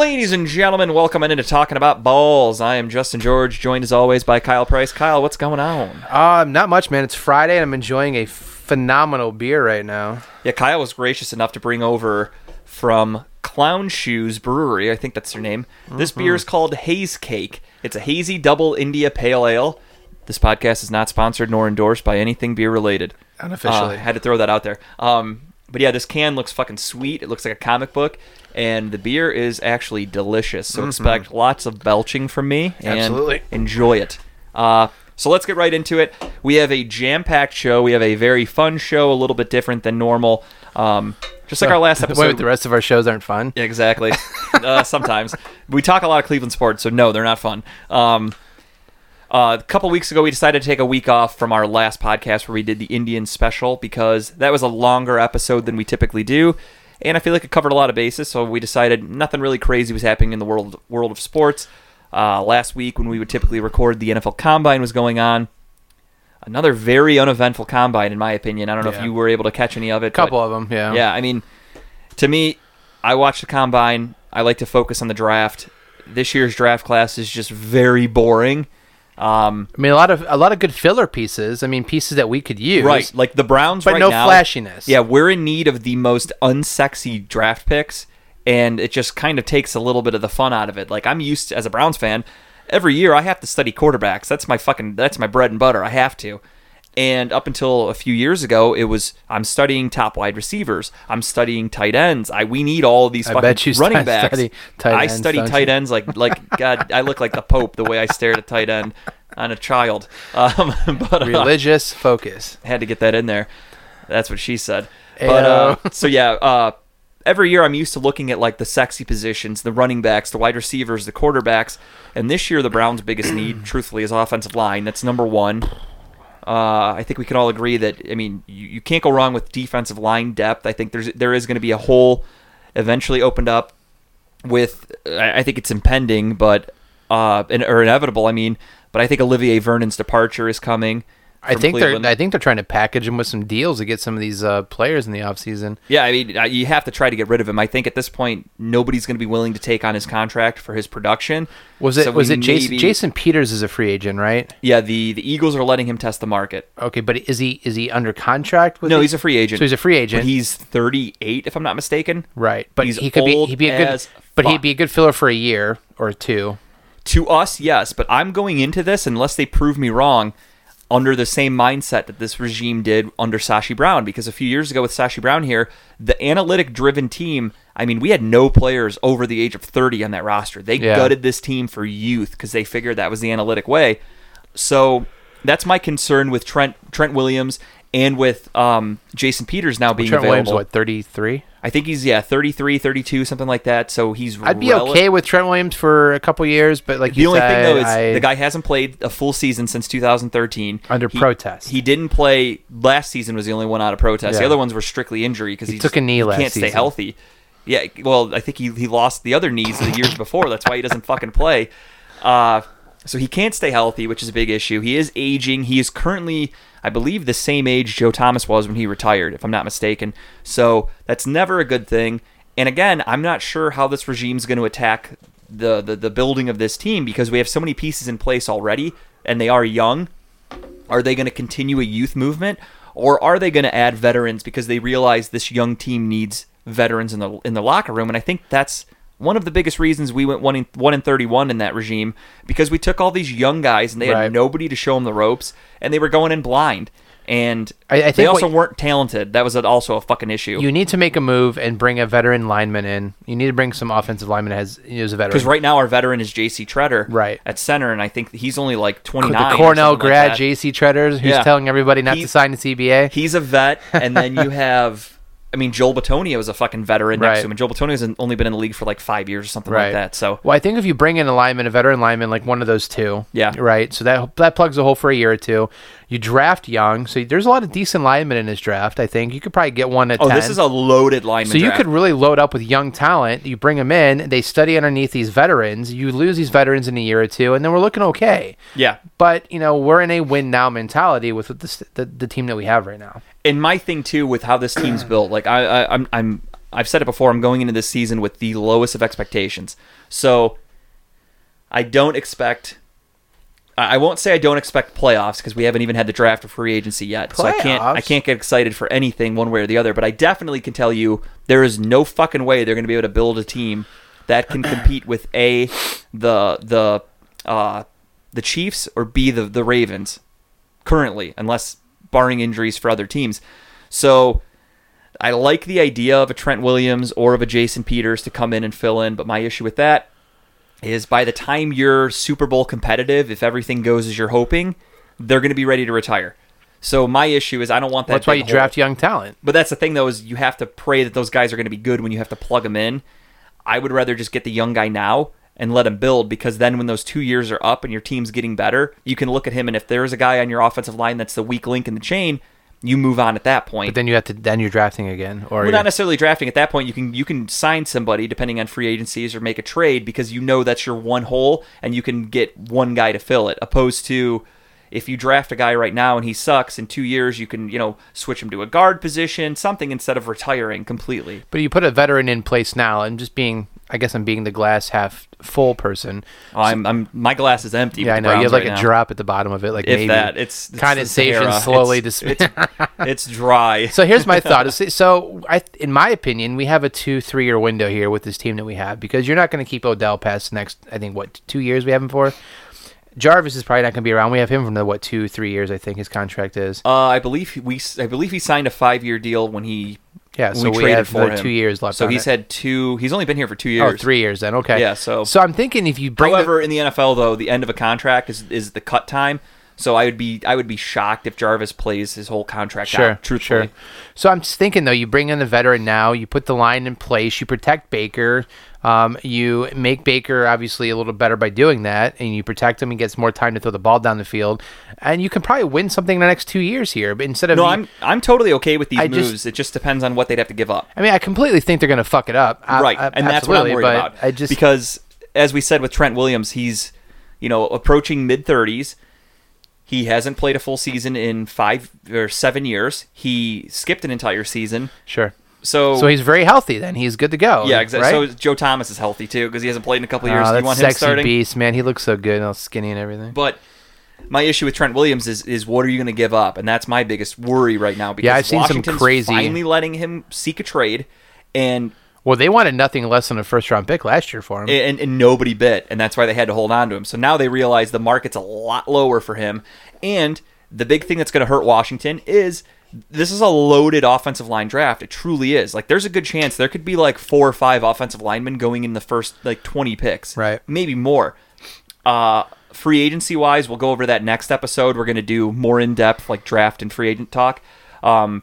Ladies and gentlemen, welcome into talking about balls. I am Justin George, joined as always by Kyle Price. Kyle, what's going on? Um, not much, man. It's Friday, and I'm enjoying a phenomenal beer right now. Yeah, Kyle was gracious enough to bring over from Clown Shoes Brewery. I think that's their name. This beer is called Haze Cake. It's a hazy double India Pale Ale. This podcast is not sponsored nor endorsed by anything beer related. Unofficially. Uh, had to throw that out there. Um, but yeah, this can looks fucking sweet. It looks like a comic book, and the beer is actually delicious. So expect lots of belching from me, and Absolutely. enjoy it. Uh, so let's get right into it. We have a jam-packed show. We have a very fun show, a little bit different than normal. Um, just like our last episode. Wait, the rest of our shows aren't fun. Yeah, exactly. uh, sometimes we talk a lot of Cleveland sports, so no, they're not fun. Um, uh, a couple weeks ago, we decided to take a week off from our last podcast where we did the Indian special because that was a longer episode than we typically do, and I feel like it covered a lot of bases. So we decided nothing really crazy was happening in the world world of sports. Uh, last week, when we would typically record, the NFL Combine was going on. Another very uneventful combine, in my opinion. I don't know if you were able to catch any of it. A couple of them, yeah. yeah, I mean, to me, I watch the combine. I like to focus on the draft. This year's draft class is just very boring. Um, I mean, a lot of a lot of good filler pieces. I mean, pieces that we could use. right, like the Browns, But right no now- flashiness. Yeah, we're in need of the most unsexy draft picks, and it just kind of takes a little bit of the fun out of it. Like I'm used to, as a Browns fan, every year I have to study quarterbacks. That's my fucking that's my bread and butter. I have to. And up until a few years ago, it was I'm studying top wide receivers. I'm studying tight ends. I we need all these I fucking bet you running backs. study I ends, study tight you? ends like like God. I look like the Pope the way I stare at a tight end on a child. Um, but uh, Religious focus. had to get that in there. That's what she said. But uh, so yeah, uh, every year I'm used to looking at like the sexy positions, the running backs, the wide receivers, the quarterbacks, and this year the Browns' biggest need, truthfully, is offensive line. That's number one. Uh, I think we can all agree that I mean you, you can't go wrong with defensive line depth. I think there's there is going to be a hole eventually opened up with I I think it's impending, but uh, in- or inevitable. I mean, but I think Olivier Vernon's departure is coming. I think Cleveland. they're I think they're trying to package him with some deals to get some of these uh, players in the offseason. Yeah, I mean, uh, you have to try to get rid of him. I think at this point, nobody's going to be willing to take on his contract for his production. Was it So was it Jason maybe- Jason Peters is a free agent, right? Yeah, the the Eagles are letting him test the market. Okay, but is he is he under contract with No, the- he's a free agent. So he's a free agent. But he's 38, if I'm not mistaken. right. But he's he could be he'd be a good but fuck. he'd be a good filler for a year or two. To us, yes, but I'm going into this unless they prove me wrong. Under the same mindset that this regime did under Sashi Brown, because a few years ago with Sashi Brown here, the analytic-driven team. I mean, we had no players over the age of 30 on that roster. They Yeah. gutted this team for youth because they figured that was the analytic way. So that's my concern with Trent Trent Williams and with um, Jason Peters now being Trent available. Williams what 33? I think he's yeah 33, 32, something like that. So he's I'd be rel- okay with Trent Williams for a couple years, but like The only thing though is I- the guy hasn't played a full season since 2013 Under He- protest. He didn't play last season. Was the only one out of protest. The other ones were strictly injury because he, took just- a knee he last Can't stay healthy. Yeah, well, I think he, he lost the other knees the years before. That's why he doesn't fucking play. Uh, so he can't stay healthy, which is a big issue. He is aging. He is currently, I believe, the same age Joe Thomas was when he retired, if I'm not mistaken. So that's never a good thing. And again, I'm not sure how this regime is going to attack the, the the building of this team because we have so many pieces in place already, and they are young. Are they going to continue a youth movement, or are they going to add veterans because they realize this young team needs veterans in the in the locker room? And I think that's one of the biggest reasons we went one in one in thirty one in that regime because we took all these young guys and they had nobody to show them the ropes, and they were going in blind. And I- I they think also what- weren't talented. That was also a fucking issue. you need to make a move and bring a veteran lineman in. You need to bring some offensive lineman as as a veteran. Because right now our veteran is J.C. Tretter, Right. at center, and I think he's only like twenty the. Cornell grad J.C. Tretters, who's Yeah. telling everybody not He- to sign the CBA. He's a vet, and then you have, I mean, Joel Bitonio is a fucking veteran next to him, and Joel has only been in the league for like five years or something Right. like that. So Well, I think if you bring in a lineman, a veteran lineman, like one of those two, Yeah. right. So that that plugs a hole for a year or two. You draft young, so there's a lot of decent linemen in this draft. I think you could probably get one at oh, 10. this is a loaded lineman. so you draft. could really load up with young talent. You bring them in, they study underneath these veterans. You lose these veterans in a year or two, and then we're looking okay. yeah. But you know we're in a win now mentality with the, the, the team that we have right now. And my thing too with how this team's built, like I, I I'm I'm I've said it before. I'm going into this season with the lowest of expectations. So I don't expect. I won't say I don't expect playoffs because we haven't even had the draft or free agency yet. So I can't. I can't get excited for anything one way or the other. But I definitely can tell you there is no fucking way they're going to be able to build a team that can compete with a the the uh, the Chiefs or b the the Ravens currently, unless barring injuries for other teams. So I like the idea of a Trent Williams or of a Jason Peters to come in and fill in, but my issue with that is by the time you're Super Bowl competitive, if everything goes as you're hoping, they're going to be ready to retire. So my issue is I don't want that. That's why you hole. draft young talent. But that's the thing, though, is you have to pray that those guys are going to be good when you have to plug them in. I would rather just get the young guy now and let him build because then when those two years are up and your team's getting better, you can look at him and if there's a guy on your offensive line that's the weak link in the chain, you move on at that point. But then you have to then you're drafting again, or Well, not necessarily drafting at that point. You can you can sign somebody depending on free agencies or make a trade because you know that's your one hole and you can get one guy to fill it. Opposed to if you draft a guy right now and he sucks in two years, you can you know switch him to a guard position, something instead of retiring completely. but you put a veteran in place now, and just being, I guess I'm being the glass half full person. Oh, I'm I'm my glass is empty. Yeah, I know you have like right a now. drop at the bottom of it, like If maybe that, it's, it's condensation slowly It's, dis- it's, it's dry. So here's my thought. So, I, in my opinion, we have a two, three year window here with this team that we have because you're not going to keep Odell past the next, I think, what, two years we have him for? Jarvis is probably not going to be around. We have him for the, what, two, three years, I think his contract is. Uh, I believe we I believe he signed a five year deal when he Yeah, so we we, traded for the him. two years left. So he's it. had two. He's only been here for two oh, years. three years then. Okay. Yeah, so- so I'm thinking if you bring the- However, in the NFL though, the end of a contract is is the cut time. So I would be I would be shocked if Jarvis plays his whole contract Sure, out. Truthfully, sure. So I'm just thinking though, you bring in the veteran now, you put the line in place, you protect Baker, um, you make Baker obviously a little better by doing that, and you protect him. He gets more time to throw the ball down the field, and you can probably win something in the next two years here. But instead of no, I'm I'm totally okay with these I just- moves. it just depends on what they'd have to give up. I mean, I completely think they're going to fuck it up. I- right, I- and that's what I'm worried about. I just because as we said with Trent Williams, he's you know approaching mid thirties. He hasn't played a full season in five or seven years. He skipped an entire season. sure. So, So he's very healthy. Then he's good to go. yeah, exactly. Right? So Joe Thomas is healthy too because he hasn't played in a couple of Oh, years. That you want him sexy starting? beast, man. He looks so good, all skinny and everything. But my issue with Trent Williams is is what are you going to give up, and that's my biggest worry right now. Because Yeah, I've seen some Washington's crazy- finally letting him seek a trade, and Well, they wanted nothing less than a first round pick last year for him. and, and nobody bit, and that's why they had to hold on to him. So now they realize the market's a lot lower for him, and the big thing that's going to hurt Washington is this is a loaded offensive line draft. It truly is. Like there's a good chance there could be like four or five offensive linemen going in the first like 20 picks, Right. Maybe more. Uh, free agency wise, we'll go over that next episode. We're going to do more in depth like draft and free agent talk. Um,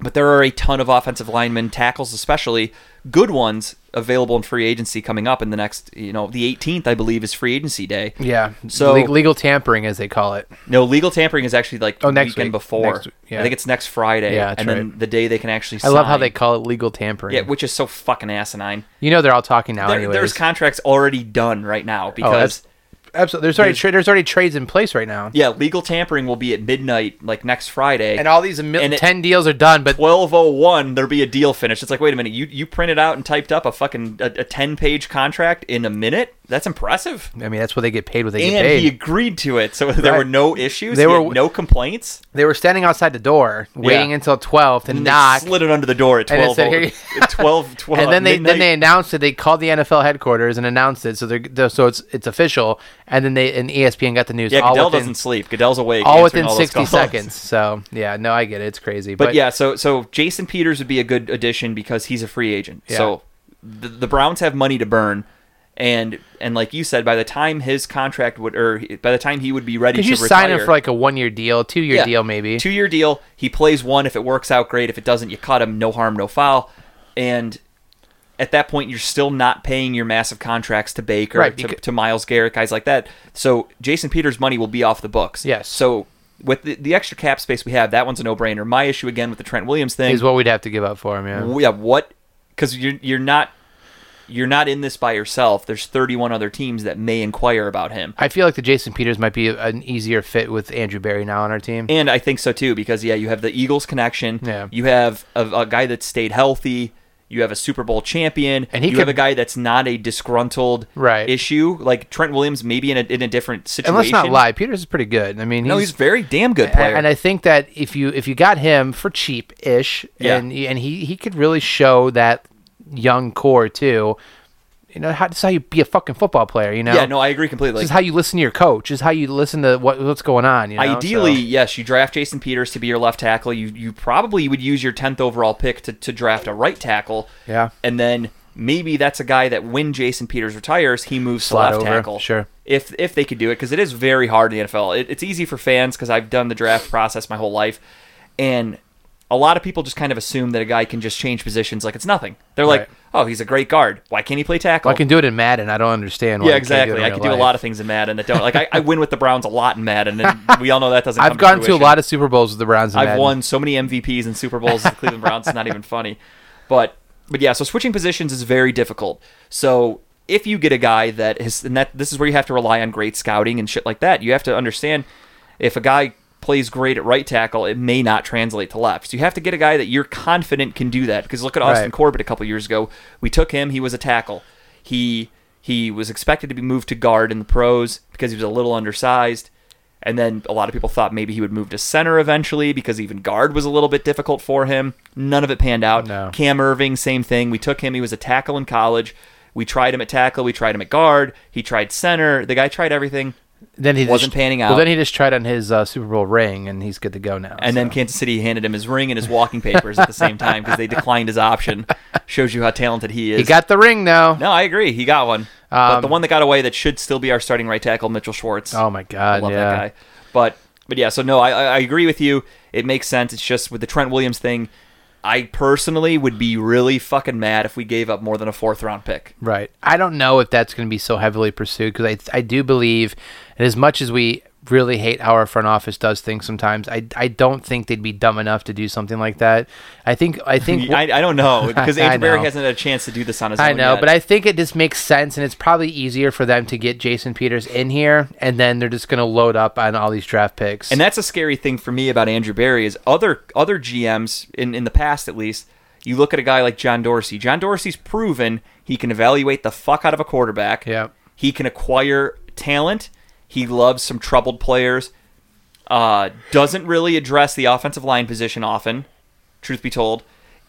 but there are a ton of offensive linemen, tackles especially, good ones available in free agency coming up in the next, you know, the 18th, I believe, is free agency day. yeah. So- Le- legal tampering, as they call it. No, legal tampering is actually like Oh, the next weekend week. before. Next- yeah. I think it's next Friday. Yeah, that's and then the day they can actually. I love how they call it legal tampering. Yeah, which is so fucking asinine. you know they're all talking now. There, anyways. there's contracts already done right now oh, because that's- Absolutely. There's already There's- tra- there's already trades in place right now. yeah, legal tampering will be at midnight like next Friday. And all these mil- And ten deals are done, but 1201 there'll be a deal finished it's like wait a minute you you printed out and typed up a fucking a, a 10 page contract in a minute that's impressive I mean that's what they get paid. What they get and he agreed to it so there Right. were no issues They they were- no complaints they were standing outside the door, waiting Yeah. until twelve to and they knock. slid it under the door at And it 12 said, "Here you-" 12 12 and then they midnight. then they announced it. They called the NFL headquarters and announced it, so they're, they're so it's it's official. And then they and ESPN got the news. yeah all Goodell within, doesn't sleep Goodell's awake all within those sixty seconds. So yeah, no, I get it. It's crazy, But, yeah, so so Jason Peters would be a good addition because he's a free agent. Yeah. So the, the Browns have money to burn, and and like you said, by the time his contract would or by the time he would be ready Could to you retire, sign him for like a one year deal, two year Yeah. deal, maybe? two year deal. He plays one. If it works out, great. If it doesn't, you cut him. No harm, no foul. And at that point, you're still not paying your massive contracts to Baker, Right, to, to Myles Garrett, guys like that. So Jason Peters' money will be off the books. Yes. So with the, the extra cap space we have, that one's a no brainer. My issue again with the Trent Williams thing Is what we'd have to give up for him. Yeah. yeah, what? Because you're you're not you're not in this by yourself. There's 31 other teams that may inquire about him, I feel like the Jason Peters might be an easier fit with Andrew Berry now on our team. and I think so too. Because yeah, you have the Eagles connection. Yeah. You have a, a guy that stayed healthy. You have a Super Bowl champion, And he you could- have a guy that's not a disgruntled Right. issue like Trent Williams, maybe in a in a different situation. And let's not lie, Peters is pretty good. I mean, No, he's a very damn good player. And I think that if you if you got him for cheap ish, Yeah. and and he he could really show that young core too. You know, how, this is how you be a fucking football player. You know, yeah, no, I agree completely. this is how you listen to your coach. This is how you listen to what what's going on. You know? Ideally, So- yes, you draft Jason Peters to be your left tackle. You you probably would use your tenth overall pick to, to draft a right tackle. Yeah. and then maybe that's a guy that when Jason Peters retires, he moves Slide to left over, tackle. sure. if if they could do it because it is very hard in the NFL. It, it's easy for fans because I've done the draft process my whole life, and a lot of people just kind of assume that a guy can just change positions like it's nothing. They're like, oh, he's a great guard. Why can't he play tackle? Well, I can do it in Madden. I don't understand. Why yeah, you can't do it exactly. I can do a lot of things in Madden that don't. Like I, I win with the Browns a lot in Madden, and we all know that doesn't. I've gone to a lot of Super Bowls with the Browns. in I've Madden. won so many MVPs and Super Bowls with the Cleveland Browns. It's not even funny. But but yeah, so switching positions is very difficult. So if you get a guy that is, and that this is where you have to rely on great scouting and shit like that. You have to understand if a guy plays great at right tackle, it may not translate to left. So you have to get a guy that you're confident can do that. Because look at Austin Right. Corbett a couple years ago. We took him. He was a tackle. He he was expected to be moved to guard in the pros because he was a little undersized. And then a lot of people thought maybe he would move to center eventually because even guard was a little bit difficult for him. None of it panned out. No. Cam Erving, same thing. We took him. He was a tackle in college. We tried him at tackle. We tried him at guard. He tried center. The guy tried everything. Then he wasn't just, panning Well, out. then he just tried on his uh, Super Bowl ring, and he's good to go now. And then. Kansas City handed him his ring and his walking papers at the same time because they declined his option. Shows you how talented he is. he got the ring now. no, I agree. He got one. but Um, the one that got away that should still be our starting right tackle, Mitchell Schwartz. Oh my I God! love yeah. that guy. But but yeah, so no, I I I agree with you. It makes sense. It's just with the Trent Williams thing. I personally would be really fucking mad if we gave up more than a fourth round pick. Right. I don't know if that's going to be so heavily pursued because I, I do believe, and as much as we really hate how our front office does things sometimes, I, I don't think they'd be dumb enough to do something like that. I think I think I, I don't know because Andrew Berry hasn't had a chance to do this on his I own. I know, yet. but I think it just makes sense, and it's probably easier for them to get Jason Peters in here, and then they're just going to load up on all these draft picks. And that's a scary thing for me about Andrew Berry is other other GMs in in the past at least. You look at a guy like John Dorsey. John Dorsey's proven he can evaluate the fuck out of a quarterback. Yeah. He can acquire talent. He loves some troubled players. Uh, doesn't really address the offensive line position often, truth be told,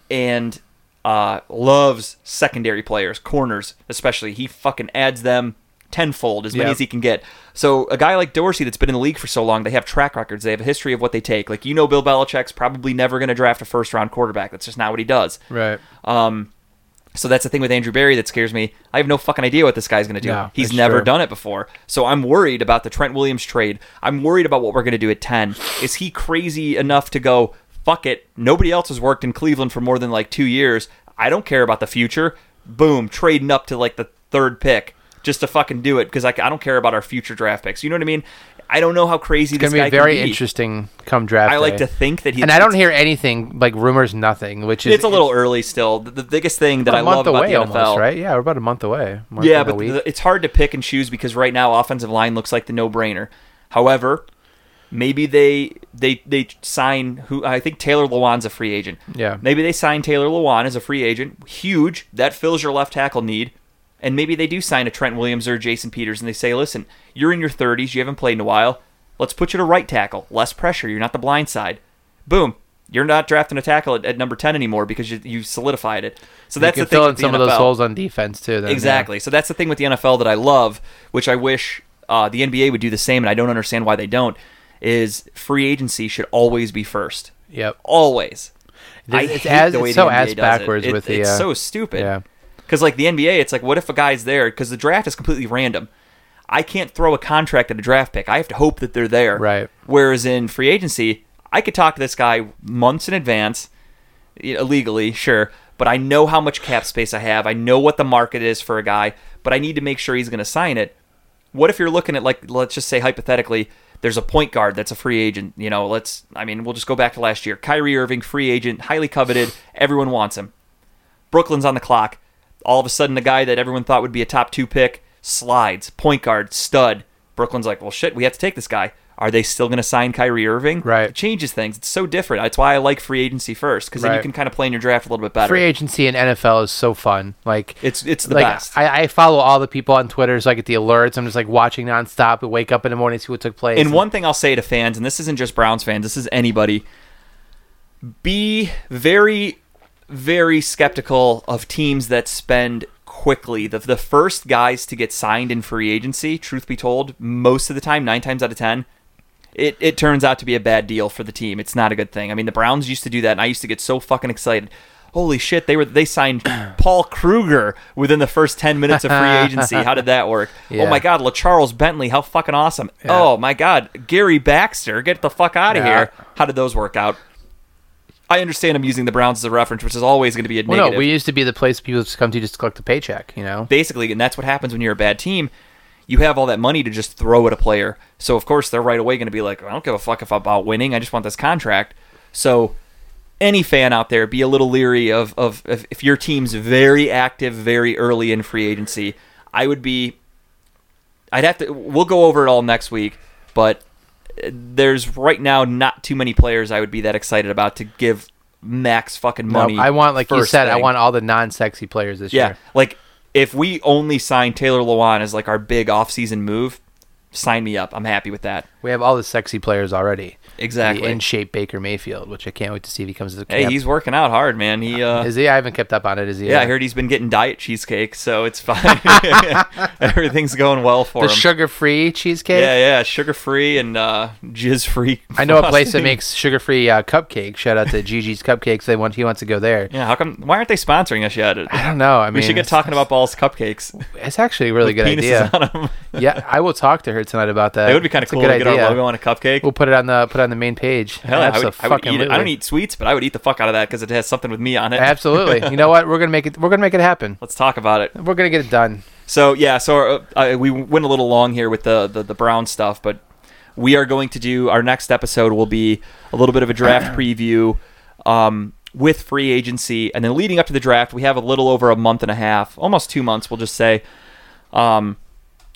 and uh, loves secondary players, corners especially. He fucking adds them tenfold as many Yep. as he can get. So a guy like Dorsey that's been in the league for so long, they have track records. They have a history of what they take. Like you know, Bill Belichick's probably never going to draft a first round quarterback. That's just not what he does. right. Um, so that's the thing with Andrew Berry that scares me. I have no fucking idea what this guy's going to do. No, He's never true. done it before. So I'm worried about the Trent Williams trade. I'm worried about what we're going to do at 10. Is he crazy enough to go, fuck it, nobody else has worked in Cleveland for more than like two years. I don't care about the future. Boom, trading up to like the third pick just to fucking do it because I, I don't care about our future draft picks. You know what I mean? I don't know how crazy It's this guy be very can be. interesting come draft I like day. to think that he and I don't hear anything like rumors, nothing, which is It's a little early still. The, the biggest thing that a I month love about away the NFL, almost, right? Yeah, we're about a month away. Month Yeah, but the, it's hard to pick and choose because right now offensive line looks like the no-brainer. However, maybe they they they sign who I think Taylor Lewan's a free agent. Yeah. Maybe they sign Taylor Lewan as a free agent, huge. That fills your left tackle need. And maybe they do sign a Trent Williams or Jason Peters and they say, "Listen, you're in your 30s, you haven't played in a while. Let's put you to right tackle. Less pressure. You're not the blind side." Boom. You're not drafting a tackle at, at number 10 anymore because you, you solidified it. So you that's the thing fill in some of those NFL. holes on defense too. Then, yeah. Exactly. So that's the thing with the NFL that I love, which I wish uh, the NBA would do the same, and I don't understand why they don't. Is free agency should always be first, Yep. always. I hate as- the way it's the so NBA ass does it. backwards It- with the, It's uh, so stupid. yeah. Because like the NBA, it's like, what if a guy's there? Because the draft is completely random. I can't throw a contract at a draft pick. I have to hope that they're there. Right. Whereas in free agency, I could talk to this guy months in advance, illegally, sure, but I know how much cap space I have. I know what the market is for a guy, but I need to make sure he's going to sign it. What if you're looking at like, let's just say hypothetically, there's a point guard that's a free agent. You know, let's. I mean, we'll just go back to last year. Kyrie Irving, free agent, highly coveted. Everyone wants him. Brooklyn's on the clock. All of a sudden, the guy that everyone thought would be a top two pick slides, point guard, stud. Brooklyn's like, well, shit, we have to take this guy. Are they still going to sign Kyrie Irving? Right. It changes things. It's so different. That's why I like free agency first because then you can kind of play in your draft a little bit better. Free agency in NFL is so fun. Like it's it's the like best. I, I follow all the people on Twitter, so I get the alerts. I'm just like watching nonstop. I wake up in the morning, to see what took place. And one thing I'll say to fans, and this isn't just Browns fans, this is anybody, be very, very skeptical of teams that spend quickly. The, the first guys to get signed in free agency, truth be told, most of the time, nine times out of ten, it, it turns out to be a bad deal for the team. It's not a good thing. I mean, the Browns used to do that, and I used to get so fucking excited. Holy shit, they were they signed Paul Kruger within the first ten minutes of free agency. How did that work? Oh yeah. Oh my god, LaCharles Bentley, how fucking awesome. Yeah. Oh my god, Gary Baxter, get the fuck out of Yeah. here. How did those work out? I understand I'm using the Browns as a reference, which is always going to be a well, negative. no, we used to be the place people just come to just collect the paycheck. You know, basically, and that's what happens when you're a bad team. You have all that money to just throw at a player. So of course they're right away going to be like, I don't give a fuck if I'm about winning. I just want this contract. So any fan out there, be a little leery of, of, of if your team's very active very early in free agency. I would be. I'd have to. We'll go over it all next week, but there's right now not too many players I would be that excited about to give max fucking No, money. I want, like you said, I want all the non-sexy players this Yeah, year. like if we only sign Taylor Lewan as like our big offseason move, sign me up. I'm happy with that. We have all the sexy players already. Exactly. In shape Baker Mayfield, which I can't wait to see if he comes to the hey, he's working out hard, man. He uh Is he? I haven't kept up on it. Is he? yeah, I heard he's been getting diet cheesecake, so it's fine. Everything's going well for the him. sugar-free cheesecake. yeah, yeah, sugar free and uh, jizz free. I know a place that makes sugar-free uh, cupcakes. Shout out to Gigi's Cupcakes. They want he wants to go there. Yeah, how come? Why aren't they sponsoring us yet? I don't know. I mean, we should get talking about balls cupcakes. It's actually a really good idea. on yeah, I will talk to her tonight about that. It would be kind of cool good to get idea. our logo on a cupcake. We'll put it on the put it on the main page. Hell, I would, I would eat it. I don't eat sweets, but I would eat the fuck out of that because it has something with me on it. Absolutely. You know what? We're gonna make it. We're gonna make it happen. Let's talk about it. We're gonna get it done. So yeah, so uh, we went a little long here with the, the the Brown stuff, but we are going to do our next episode will be a little bit of a draft preview um, with free agency, and then leading up to the draft, we have a little over a month and a half, almost two months, we'll just say, um,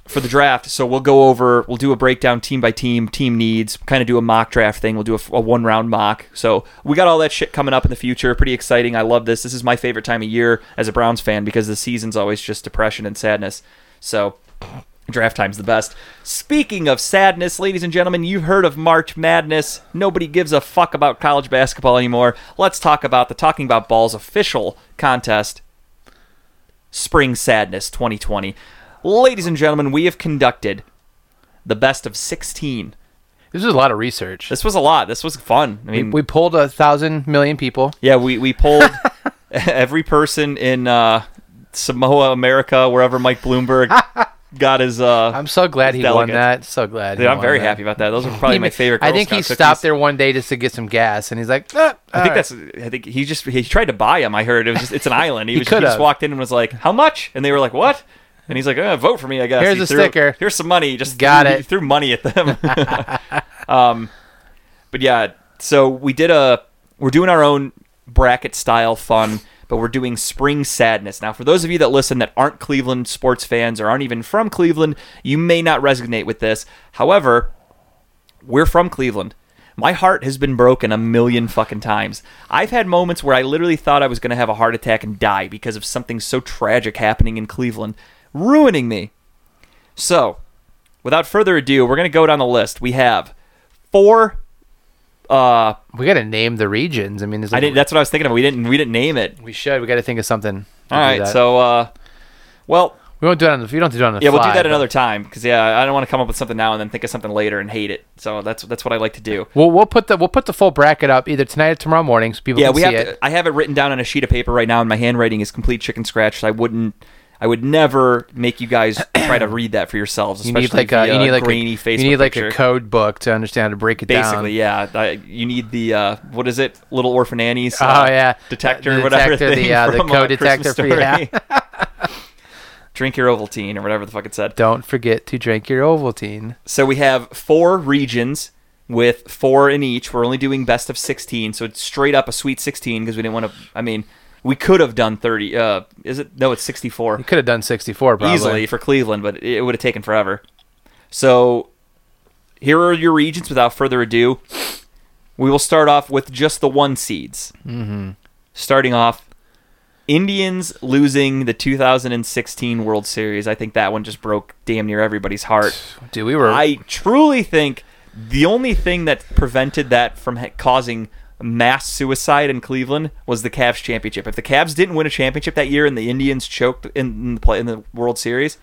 for the draft. So we'll go over, we'll do a breakdown team by team, team needs, kind of do a mock draft thing. We'll do a, a one round mock. So we got all that shit coming up in the future. Pretty exciting. I love this. This is my favorite time of year as a Browns fan because the season's always just depression and sadness. So draft time's the best. Speaking of sadness, ladies and gentlemen, you've heard of March Madness. Nobody gives a fuck about college basketball anymore. Let's talk about the Talking About Balls official contest Spring Sadness 2020. Ladies and gentlemen, we have conducted the best of 16. This was a lot of research. This was a lot. This was fun. I we, mean, we pulled a thousand million people. yeah, we, we pulled every person in uh, Samoa, America, wherever Mike Bloomberg got his. Uh, I'm so glad he won that. So glad. dude, I'm very that. happy about that. Those are probably He my favorite. I Girl think he Scout stopped there one day just to get some gas, and he's like, "Ah, I think right." that's. I think he just he tried to buy him. I heard it was just it's an island. He, He was, he just walked in and was like, "How much?" And they were like, "What?" And he's like, uh, "Vote for me, I guess." Here's He a threw- sticker. Here's some money. He Just Got threw, it. Threw money at them. um, but yeah, so we did a. We're doing our own bracket style fun, but we're doing spring sadness. Now, for those of you that listen that aren't Cleveland sports fans or aren't even from Cleveland, you may not resonate with this. However, we're from Cleveland. My heart has been broken a million fucking times. I've had moments where I literally thought I was going to have a heart attack and die because of something so tragic happening in Cleveland, ruining me. So, without further ado, we're going to go down the list. We have four. Uh, we got to name the regions. I mean, there's I didn't. That's what I was thinking of. We didn't. We didn't name it. we should. We got to think of something. All that. So, uh, well, we won't do it on the. We don't do it on the. yeah, we'll do that but another time because yeah, I don't want to come up with something now and then think of something later and hate it. So that's that's what I like to do. We'll we'll put the we'll put the full bracket up either tonight or tomorrow morning so people yeah, can we see have. it. To, I have it written down on a sheet of paper right now, and my handwriting is complete chicken scratch. So I wouldn't. I would never make you guys try to read that for yourselves, You especially need like a you need like grainy a, Facebook you need like picture. a code book to understand how to break it Basically, down. Basically, yeah. You need the uh, what is it? Little Orphan Annie's. Oh, uh, yeah. detector, The whatever. detector, the, uh, the code detector for- yeah. Drink your Ovaltine or whatever the fuck it said. Don't forget to drink your Ovaltine. So we have four regions with four in each. We're only doing best of 16, so it's straight up a sweet 16 because we didn't want to. I mean, we could have done 30. Uh, is it? No, it's 64 You could have done 64 probably. easily for Cleveland, but it would have taken forever. So here are your regions without further ado. We will start off with just the one seeds. Mm-hmm. Starting off, Indians losing the 2016 World Series. I think that one just broke damn near everybody's heart. Dude, we were. I truly think the only thing that prevented that from ha- causing mass suicide in Cleveland was the Cavs championship. If the Cavs didn't win a championship that year and the Indians choked in, the play in the World Series,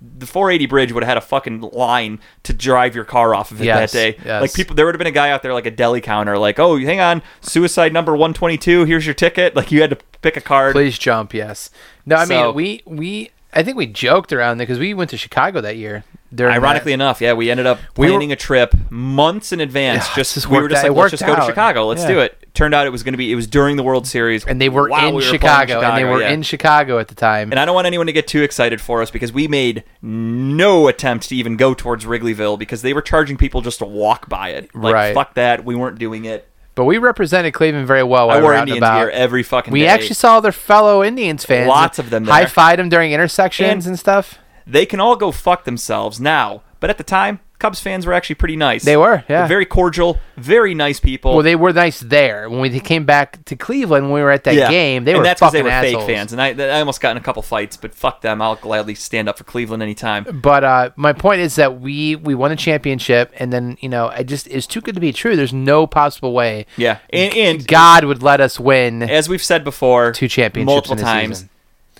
the 480 bridge would have had a fucking line to drive your car off of it Yes, that day. yes. Like people, there would have been a guy out there like a deli counter, like, "Oh, hang on, suicide number 122. Here's your ticket." Like you had to pick a card. Please jump, yes. No, I So- mean we we I think we joked around there because we went to Chicago that year. Ironically that. enough, yeah, we ended up We were- planning a trip months in advance. Yeah, just we were just out- like, let's just go to. Chicago. Let's Yeah. do it. Turned out it was going to be. It was during the World Series, and they were in we were Chicago, and they were yeah. in Chicago at the time. And I don't want anyone to get too excited for us because we made no attempt to even go towards Wrigleyville because they were charging people just to walk by it. Like Right. fuck that, we weren't doing it. but we represented Cleveland very well. While I we wore Indians about. gear every fucking We day. actually saw their fellow Indians fans. Lots of them. High fived them during intersections and, And- stuff. They can all go fuck themselves now, but at the time, Cubs fans were actually pretty nice. They were, yeah. They're very cordial, very nice people. Well, they were nice there. When we came back to Cleveland, when we were at that Yeah. game, they and were that's fucking they were assholes. fake fans, and I, I almost got in a couple fights, but fuck them. I'll gladly stand up for Cleveland anytime. But uh, my point is that we we won a championship, and then you know, I just it's too good to be true. There's no possible way Yeah, and, and God would let us win. as we've said before, Two championships multiple in times. season.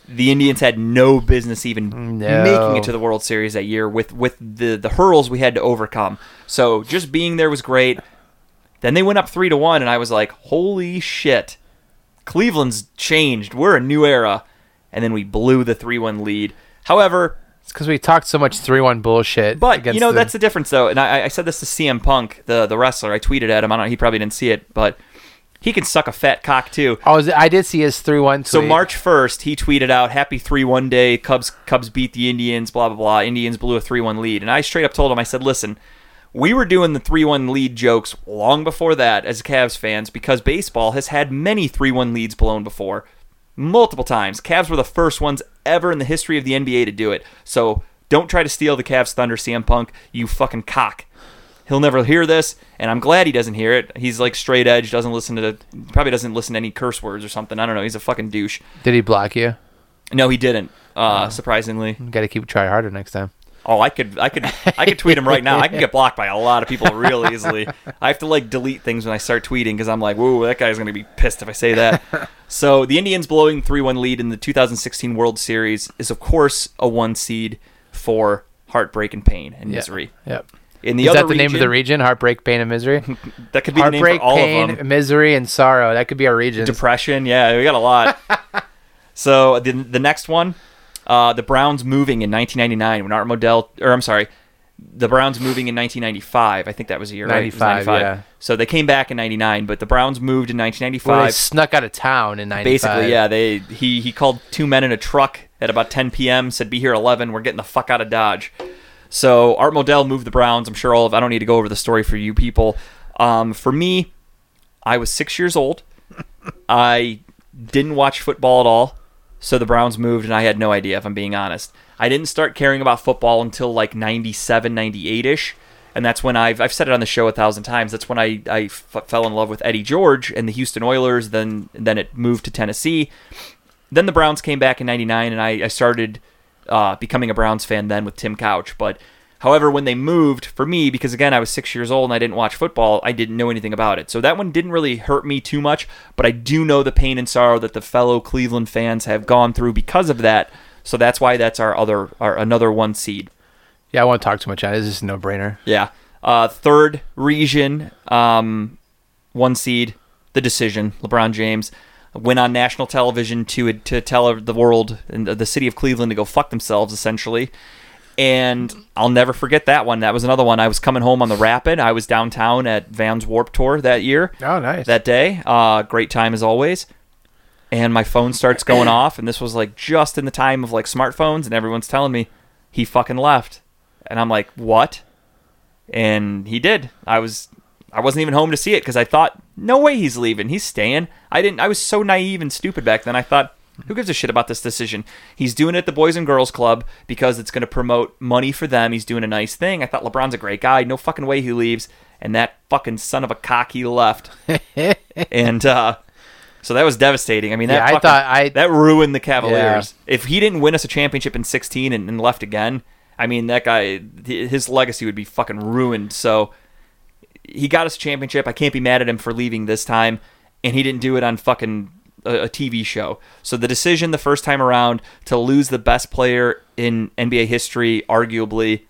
The Indians had no business even No. making it to the World Series that year with with the the hurdles we had to overcome. So just being there was great. Then they went up three to one, and I was like, "Holy shit!" Cleveland's changed. We're a new era, and then we blew the three one lead. However, It's because we talked so much three one bullshit. But you know the- that's the difference, though. And I, I said this to CM Punk, the the wrestler. I tweeted at him. I don't. He probably didn't see it, but he can suck a fat cock too. Oh, is it- I did see his three one. So March first, he tweeted out, "Happy three one day. Cubs Cubs beat the Indians. Blah blah blah. Indians blew a three one lead." And I straight up told him, I said, "Listen." We were doing the 3 1 lead jokes long before that as Cavs fans because baseball has had many 3 1 leads blown before. Multiple times. Cavs were the first ones ever in the history of the NBA to do it. So don't try to steal the Cavs thunder, CM Punk, you fucking cock. He'll never hear this, and I'm glad he doesn't hear it. He's like straight edge, doesn't listen to the, probably doesn't listen to any curse words or something. I don't know. He's a fucking douche. Did he block you? No, he didn't. Uh, Oh. surprisingly. Got to keep try harder next time. Oh, I could, I could, I could tweet him right now. I can get blocked by a lot of people real easily. I have to like delete things when I start tweeting because I'm like, whoa, that guy's gonna be pissed if I say that. so the Indians blowing three-one lead in the 2016 World Series is of course a one seed for heartbreak and pain and Yeah. misery. Yep. In the Is other that the name of the region- region? Heartbreak, pain, and misery. That could be the name Heartbreak, for all pain, of them. misery, and sorrow. That could be our region. Depression, yeah, we got a lot. so the the next one, uh, the Browns moving in 1999 when Art Modell, or I'm sorry, the Browns moving in 1995. I think that was the year, right? 95, yeah. So they came back in 99, but the Browns moved in Well, 1995. they snuck out of town in '95. Basically, yeah, they he he called two men in a truck at about 10 p.m. Said, "Be here 11. We're getting the fuck out of Dodge." So Art Modell moved the Browns. I'm sure all of. I don't need to go over the story for you people. Um, for me, I was six years old. I didn't watch football at all. So the Browns moved, and I had no idea, if I'm being honest. I didn't start caring about football until like 97, 98 ish. And that's when I've, I've said it on the show a thousand times. That's when I, I f- fell in love with Eddie George and the Houston Oilers. Then, then it moved to Tennessee. Then the Browns came back in 99, and I, I started uh, becoming a Browns fan then with Tim Couch. But however, when they moved, for me, because again, I was six years old and I didn't watch football, I didn't know anything about it. So that one didn't really hurt me too much, but I do know the pain and sorrow that the fellow Cleveland fans have gone through because of that. So that's why that's our other, our another one seed. Yeah, I won't talk too much on it. It's just a no-brainer. Yeah. Uh, third region, um, one seed, the decision. LeBron James went on national television to to tell the world and the city of Cleveland to go fuck themselves, essentially. And I'll never forget that one. That was another one. I was coming home on the Rapid. I was downtown at Vans Warp Tour that year. Oh, nice. That day, uh, great time as always. And my phone starts going off, and this was like just in the time of like smartphones, and everyone's telling me he fucking left, and I'm like, what? and he did. I was I wasn't even home to see it because I thought no way he's leaving. He's staying. I didn't. I was so naive and stupid back then. I thought Who gives a shit about this decision? He's doing it at the Boys and Girls Club because it's going to promote money for them. He's doing a nice thing. I thought LeBron's a great guy. No fucking way he leaves. And that fucking son of a cock he left. and uh, so that was devastating. I mean, that Yeah, I thought I- that ruined the Cavaliers. If he didn't win us a championship in 16 and, and left again, I mean, that guy, his legacy would be fucking ruined. So he got us a championship. I can't be mad at him for leaving this time, and he didn't do it on fucking a, a TV show. So the decision the first time around to lose the best player in NBA history, arguably,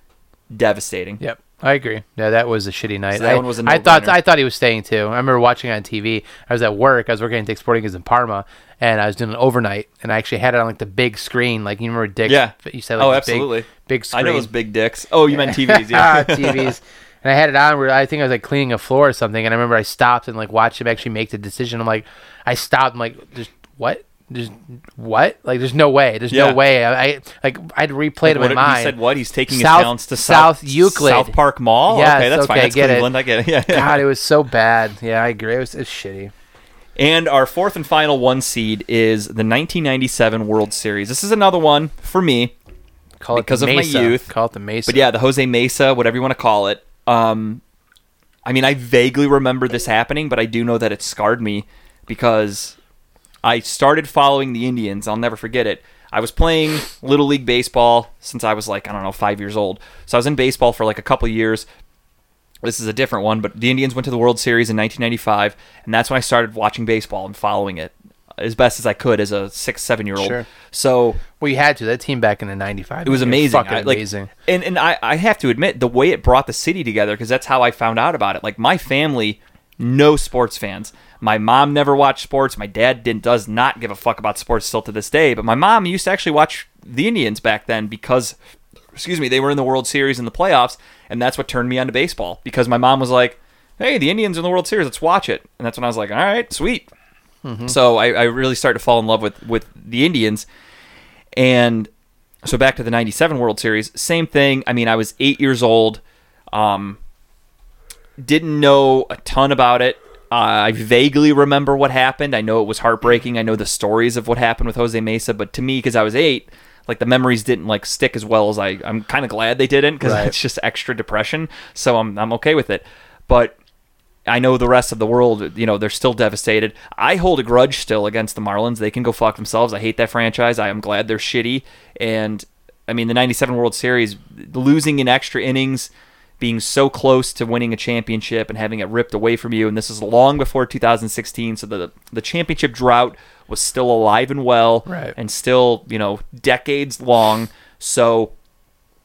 devastating. Yep. I agree. Yeah, that was a shitty night. So that I, one was a I thought. I thought he was staying too. I remember watching it on TV. I was at work. I was working at Dick's Sporting Goods in Parma, and I was doing an overnight, and I actually had it on like the big screen, like you remember Dick's. Yeah. You said like oh, absolutely. Big, big screen. I know those big dicks. Oh, you meant TVs? Yeah. TVs. And I had it on where I think I was like cleaning a floor or something, and I remember I stopped and like watched him actually make the decision. I'm like, I stopped. I'm like, just what? There's what? Like, there's no way. There's Yeah. no way. I, I like I had to replay it in my mind. He said what? He's taking South- his talents to South South, Euclid. South Park Mall. Yes, okay, that's fine. okay, That's get it. Cleveland. I get it. Yeah. God, it was so bad. Yeah, I agree. It was, it was shitty. And our fourth and final one seed is the 1997 World Series. This is another one for me, Call Because it the of my youth. Call it the Mesa. but yeah, the Jose Mesa, whatever you want to call it. Um, I mean, I vaguely remember this happening, but I do know that it scarred me because I started following the Indians. I'll never forget it. I was playing little league baseball since I was like I don't know five years old. So I was in baseball for like a couple years. This is a different one, but the Indians went to the World Series in 1995, and that's when I started watching baseball and following it as best as I could as a six, seven year old. Sure. So well, you had to. That team back in the '95. it was amazing. Fucking I- like, amazing. And and I, I have to admit the way it brought the city together because that's how I found out about it. Like my family, no sports fans. My mom never watched sports. My dad didn't does not give a fuck about sports still to this day. But my mom used to actually watch the Indians back then because, excuse me, they were in the World Series in the playoffs, and that's what turned me on to baseball because my mom was like, "Hey, the Indians are in the World Series. Let's watch it." And that's when I was like, "All right, sweet." So I, I really started to fall in love with with the Indians, and so back to the 97 world series same thing. I mean i was eight years old. Um, didn't know a ton about it. Uh, i vaguely remember what happened. I know it was heartbreaking. I know the stories of what happened with jose mesa but to me because i was eight like the memories didn't like stick as well as i i'm kind of glad they didn't because Right. it's just extra depression. So i'm, I'm okay with it. But I know the rest of the world, you know, they're still devastated. I hold a grudge still against the Marlins. They can go fuck themselves. I hate that franchise. I am glad they're shitty. And I mean, the 97 World Series, losing in extra innings, being so close to winning a championship and having it ripped away from you. And this is long before 2016. So the, the championship drought was still alive and well Right. and still, you know, decades long. So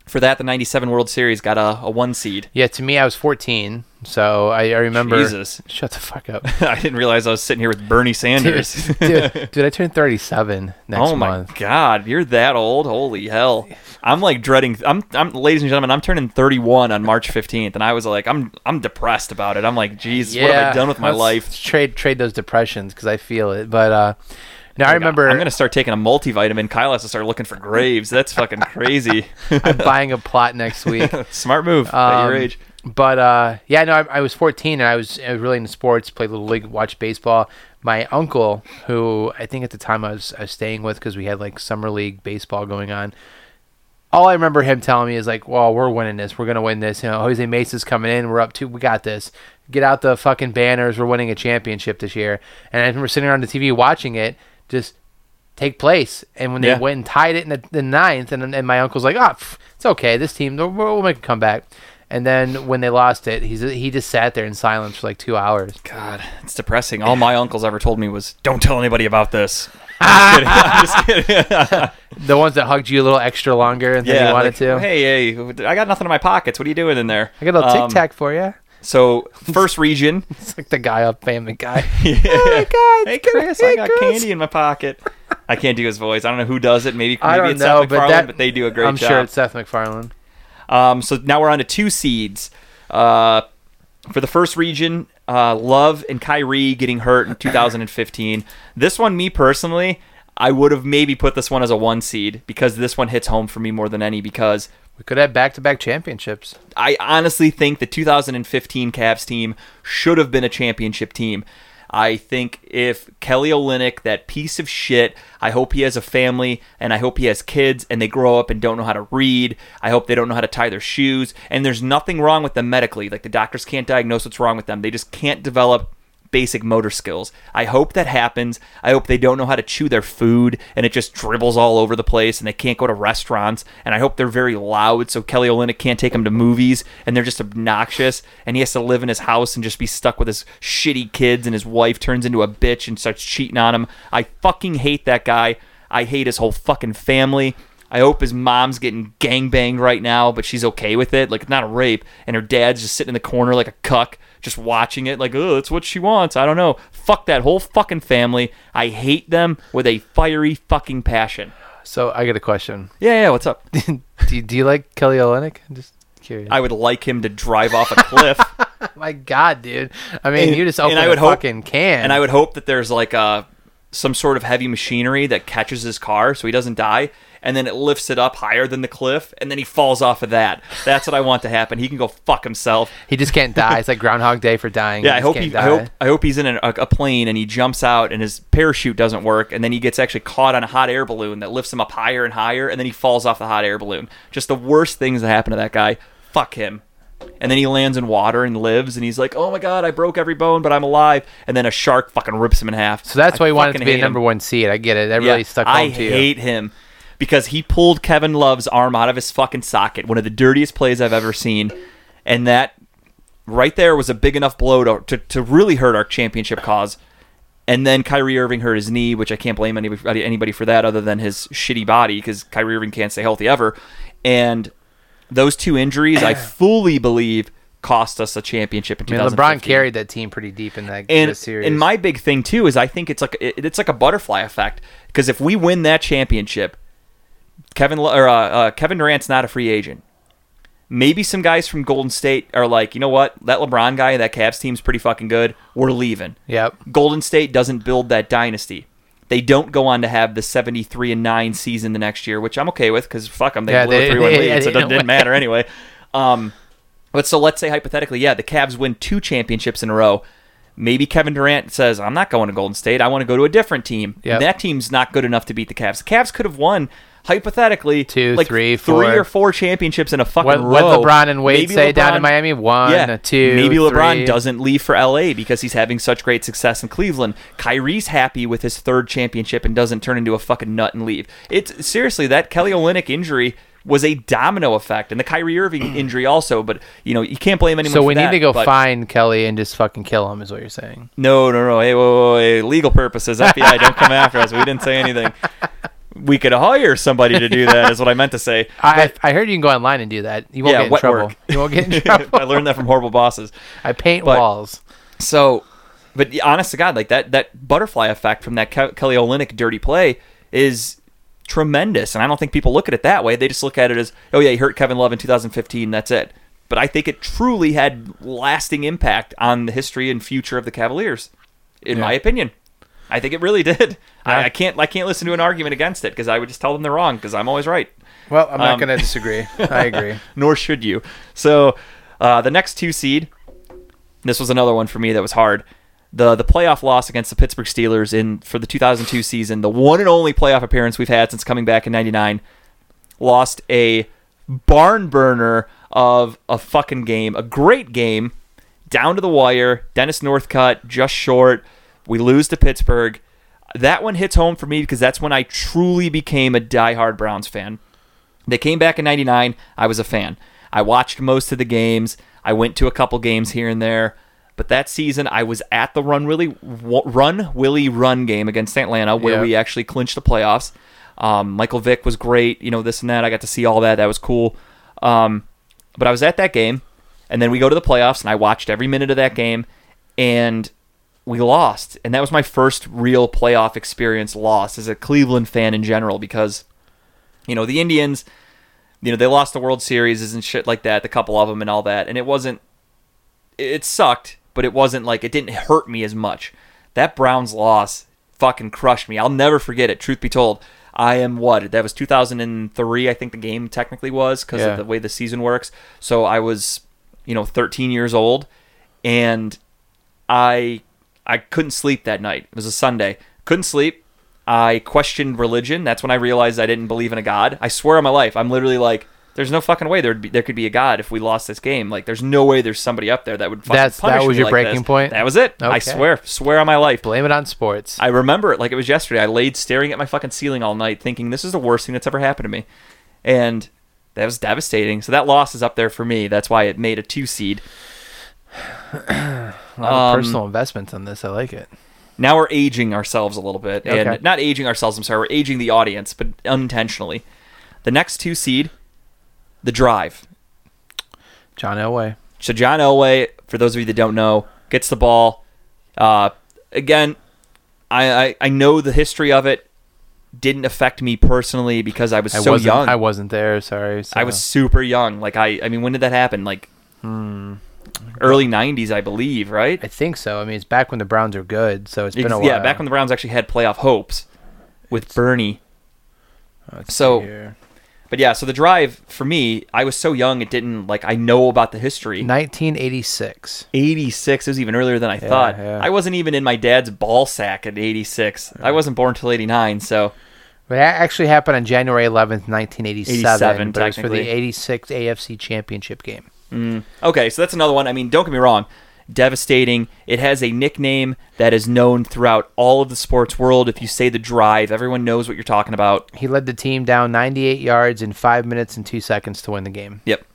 for that, the 97 World Series got a, a one seed. Yeah, to me, I was 14, so I, I remember. Jesus. Shut the fuck up. I didn't realize I was sitting here with Bernie Sanders. dude, dude, dude, I turned 37 next month. oh my month. god, you're that old? Holy hell! I'm like dreading. I'm, I'm, ladies and gentlemen, I'm turning 31 on March 15th, and I was like, I'm, I'm depressed about it. I'm like, Jesus, what have I done with my life? Trade trade those depressions because I feel it. But uh, no, I remember I'm gonna start taking a multivitamin. Kyle has to start looking for graves. That's fucking crazy. I'm buying a plot next week. Smart move at your Um, age. But uh, yeah, no, I, I was 14 and I was, I was really into sports. Played little league, watched baseball. My uncle, who I think at the time I was, I was staying with because we had like summer league baseball going on. All I remember him telling me is like, "Well, we're winning this. We're gonna win this. You know, Jose Mesa's coming in. We're up to. We got this. Get out the fucking banners. We're winning a championship this year." And I remember sitting on the TV watching it, just take place. And when they Yeah. went and tied it in the, the ninth, and and my uncle's like, "Ah, pff, it's okay. This team, we'll, we'll make a comeback." And then when they lost it, he's he just sat there in silence for like two hours. God, it's depressing. All my uncles ever told me was, "Don't tell anybody about this." I'm just kidding. I'm just kidding. The ones that hugged you a little extra longer and then you wanted like, to. Hey, hey, I got nothing in my pockets. What are you doing in there? I got a little Um, tic tac for you. So first region. It's like the guy up Family Guy. yeah. Oh God, Hey Chris, I got Chris. candy in my pocket. I can't do his voice. I don't know who does it. Maybe, maybe it's know, Seth but MacFarlane, that but they do a great I'm job. sure it's Seth MacFarlane. Um, so now we're on to two seeds. Uh, for the first region, uh, Love and Kyrie getting hurt in 2015. This one, me personally, I would have maybe put this one as a one seed because this one hits home for me more than any because We could have back-to-back championships. I honestly think the 2015 Cavs team should have been a championship team. I think if Kelly Olynyk, that piece of shit, I hope he has a family and I hope he has kids and they grow up and don't know how to read. I hope they don't know how to tie their shoes. And there's nothing wrong with them medically. Like the doctors can't diagnose what's wrong with them. They just can't develop basic motor skills. I hope that happens. I hope they don't know how to chew their food and it just dribbles all over the place and they can't go to restaurants. And I hope they're very loud so Kelly Olynyk can't take them to movies and they're just obnoxious and he has to live in his house and just be stuck with his shitty kids and his wife turns into a bitch and starts cheating on him. I fucking hate that guy. I hate his whole fucking family. I hope his mom's getting gangbanged right now, but she's okay with it. Like, not a rape. And her dad's just sitting in the corner like a cuck, just watching it, like, oh, that's what she wants. I don't know. Fuck that whole fucking family. I hate them with a fiery fucking passion. So I got a question. Yeah, yeah, what's up? do, you, do you like Kelly Olynyk? I'm just curious. I would like him to drive off a cliff. My God, dude. I mean, And- you just and open I a would hope- fucking can. and I would hope that there's like a some sort of heavy machinery that catches his car so he doesn't die and then it lifts it up higher than the cliff and then he falls off of that that's what i want to happen he can go fuck himself he just can't die. It's like Groundhog Day for dying. yeah i hope he die. I hope, I hope he's in a, a plane and he jumps out and his parachute doesn't work and then he gets actually caught on a hot air balloon that lifts him up higher and higher and then he falls off the hot air balloon just the worst things that happen to that guy fuck him and then he lands in water and lives, and he's like, "Oh my god, I broke every bone, but I'm alive." And then a shark fucking rips him in half. So that's I why he wanted to be a number him. one seed. I get it. That Yeah, really stuck home I to you. hate him because he pulled Kevin Love's arm out of his fucking socket. One of the dirtiest plays I've ever seen, and that right there was a big enough blow to to, to really hurt our championship cause. And then Kyrie Irving hurt his knee, which I can't blame anybody anybody for that other than his shitty body because Kyrie Irving can't stay healthy ever. And those two injuries, I fully believe, cost us a championship in I mean, 2015 LeBron carried that team pretty deep in that and series. and my big thing too is I think it's like it, it's like a butterfly effect because if we win that championship, Kevin or uh, uh, Kevin Durant's not a free agent. Maybe some guys from Golden State are like, you know what, that LeBron guy, that Cavs team's pretty fucking good. We're leaving. yep. Golden State doesn't build that dynasty. They don't go on to have the 73 and 9 season the next year, which I'm okay with because fuck them. They Yeah, blew they- a 3 1 yeah, lead, yeah, so it didn't matter anyway. Um, but so let's say hypothetically, yeah, the Cavs win two championships in a row. Maybe Kevin Durant says, I'm not going to Golden State. I want to go to a different team. Yep. That team's not good enough to beat the Cavs. The Cavs could have won, hypothetically, Two, like three, three four. or four championships in a fucking What, row. what LeBron and Wade Maybe say down in Miami? One, yeah, two, maybe LeBron three. doesn't leave for LA because he's having such great success in Cleveland. Kyrie's happy with his third championship and doesn't turn into a fucking nut and leave. It's seriously that Kelly Olynyk injury was a domino effect, and the Kyrie Irving injury also. But you know you can't blame anyone. So we need to go but- find Kelly and just fucking kill him, is what you're saying. No, no, no. Hey, whoa, whoa, whoa, hey, legal purposes. FBI, don't come after us. We didn't say anything. We could hire somebody to do that. Is what I meant to say. I, I heard you can go online and do that. You won't Yeah, get in trouble. work. You won't get in trouble. I learned that from horrible bosses. I paint But- walls. So, but honest to God, like that that butterfly effect from that Ke- Kelly Olynyk dirty play is tremendous, and I don't think people look at it that way. They just look at it as, oh yeah, he hurt Kevin Love in 2015. That's it. But I think it truly had lasting impact on the history and future of the Cavaliers, in Yeah. my opinion. I think it really did. Yeah. I, I can't I can't listen to an argument against it because I would just tell them they're wrong because I'm always right. Well, I'm not um, going to disagree. I agree. nor should you. So uh, the next two seed, this was another one for me that was hard. The the playoff loss against the Pittsburgh Steelers in for the 2002 season, the one and only playoff appearance we've had since coming back in '99, lost a barn burner of a fucking game, a great game, down to the wire. Dennis Northcutt just short. We lose to Pittsburgh. That one hits home for me because that's when I truly became a diehard Browns fan. They came back in 99. I was a fan. I watched most of the games. I went to a couple games here and there. But that season, I was at the Run Willie Run Willie Run game against Atlanta, where Yeah. we actually clinched the playoffs. Um, Michael Vick was great. You know this and that. I got to see all that. That was cool. Um, but I was at that game, and then we go to the playoffs, and I watched every minute of that game, and we lost. And that was my first real playoff experience loss as a Cleveland fan in general because you know the Indians, you know they lost the World Series and shit like that, the couple of them and all that, and it wasn't. It sucked, but it wasn't like it didn't hurt me as much. That Browns loss fucking crushed me. I'll never forget it. Truth be told, I am what that was 2003. I think the game technically was because Yeah. of the way the season works. So I was, you know, 13 years old, and I I couldn't sleep that night. It was a Sunday. Couldn't sleep. I questioned religion. That's when I realized I didn't believe in a God. I swear on my life, I'm literally like, there's no fucking way there'd be there could be a God if we lost this game. Like, there's no way there's somebody up there that would fucking That's- that was me your like breaking this. point? That was it. I Okay. swear, swear on my life. Blame it on sports. I remember it like it was yesterday. I laid staring at my fucking ceiling all night, thinking this is the worst thing that's ever happened to me, and that was devastating. So that loss is up there for me. That's why it made a two seed. A lot um, of personal investments on this. I like it. Now we're aging ourselves a little bit, Okay. and not aging ourselves. I'm sorry, we're aging the audience, but unintentionally. The next two seed, the drive. John Elway. So John Elway, for those of you that don't know, gets the ball. Uh, again, I, I I know the history of it didn't affect me personally because I was I so young. I wasn't there. Sorry. I was super young. Like I, I mean, when did that happen? Like Hmm. Early '90s, I believe, right? I think so. I mean, it's back when the Browns are good, so it's been a while. yeah, back when the Browns actually had playoff hopes with Bernie. So- here. But yeah, so the drive for me, I was so young, it didn't like I know about the history. 1986. 86 it was even earlier than I thought. yeah. I wasn't even in my dad's ball sack at 86. I wasn't born till 89, so But that actually happened on January 11th, 1987. 87, but it was for the technically. 86 AFC Championship game. Mm. Okay, so that's another one. I mean, don't get me wrong. Devastating. It has a nickname that is known throughout all of the sports world. If you say the drive, everyone knows what you're talking about. He led the team down 98 yards in 5 minutes and 2 seconds to win the game. Yep.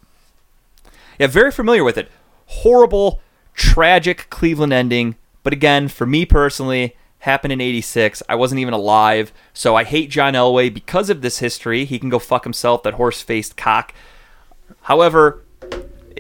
Yeah, very familiar with it. Horrible, tragic Cleveland ending. But again, for me personally, happened in 86. I wasn't even alive. So I hate John Elway because of this history. He can go fuck himself, that horse faced cock. However,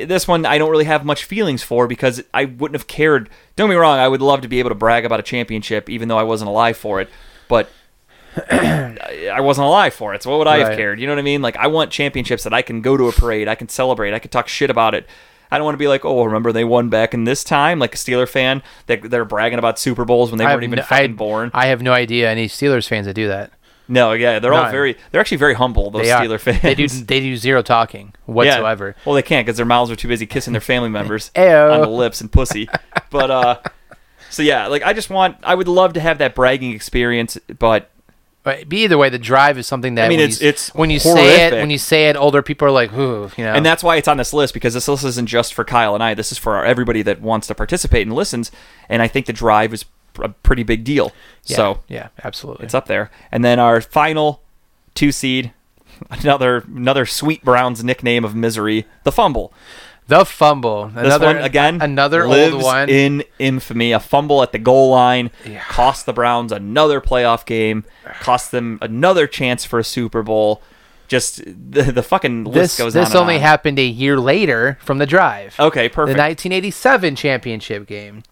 this one I don't really have much feelings for because I wouldn't have cared. Don't get me wrong, I would love to be able to brag about a championship even though I wasn't alive for it. But I wasn't alive for it, so what would I have cared? You know what I mean? Like I want championships that I can go to a parade, I can celebrate, I can talk shit about it. I don't want to be like, oh, remember they won back in this time, like a Steeler fan. They, they're bragging about Super Bowls when they I weren't even no- fucking I, born. I have no idea any Steelers fans that do that. No, yeah, they're all very, they're actually very humble. Those They are. Steeler fans. They do they do zero talking whatsoever. Yeah. Well, they can't because their mouths are too busy kissing their family members on the lips and pussy. But uh, so yeah, like I just want, I would love to have that bragging experience, but But either way, the drive is something that I mean, when it's- you, it's when you say it when you say it, older people are like, "Ooh," you know. and that's why it's on this list because this list isn't just for Kyle and I. This is for everybody that wants to participate and listens. And I think the drive is a pretty big deal. yeah, So yeah, absolutely. it's up there. And then our final two seed, another another sweet Browns nickname of misery, the fumble. the fumble. This Another one again, Another old one. in infamy. A fumble at the goal line Yeah. cost the Browns another playoff game, cost them another chance for a Super Bowl. Just the, the fucking list this goes on. this only on. happened a year later from the drive. Okay, perfect. the 1987 championship game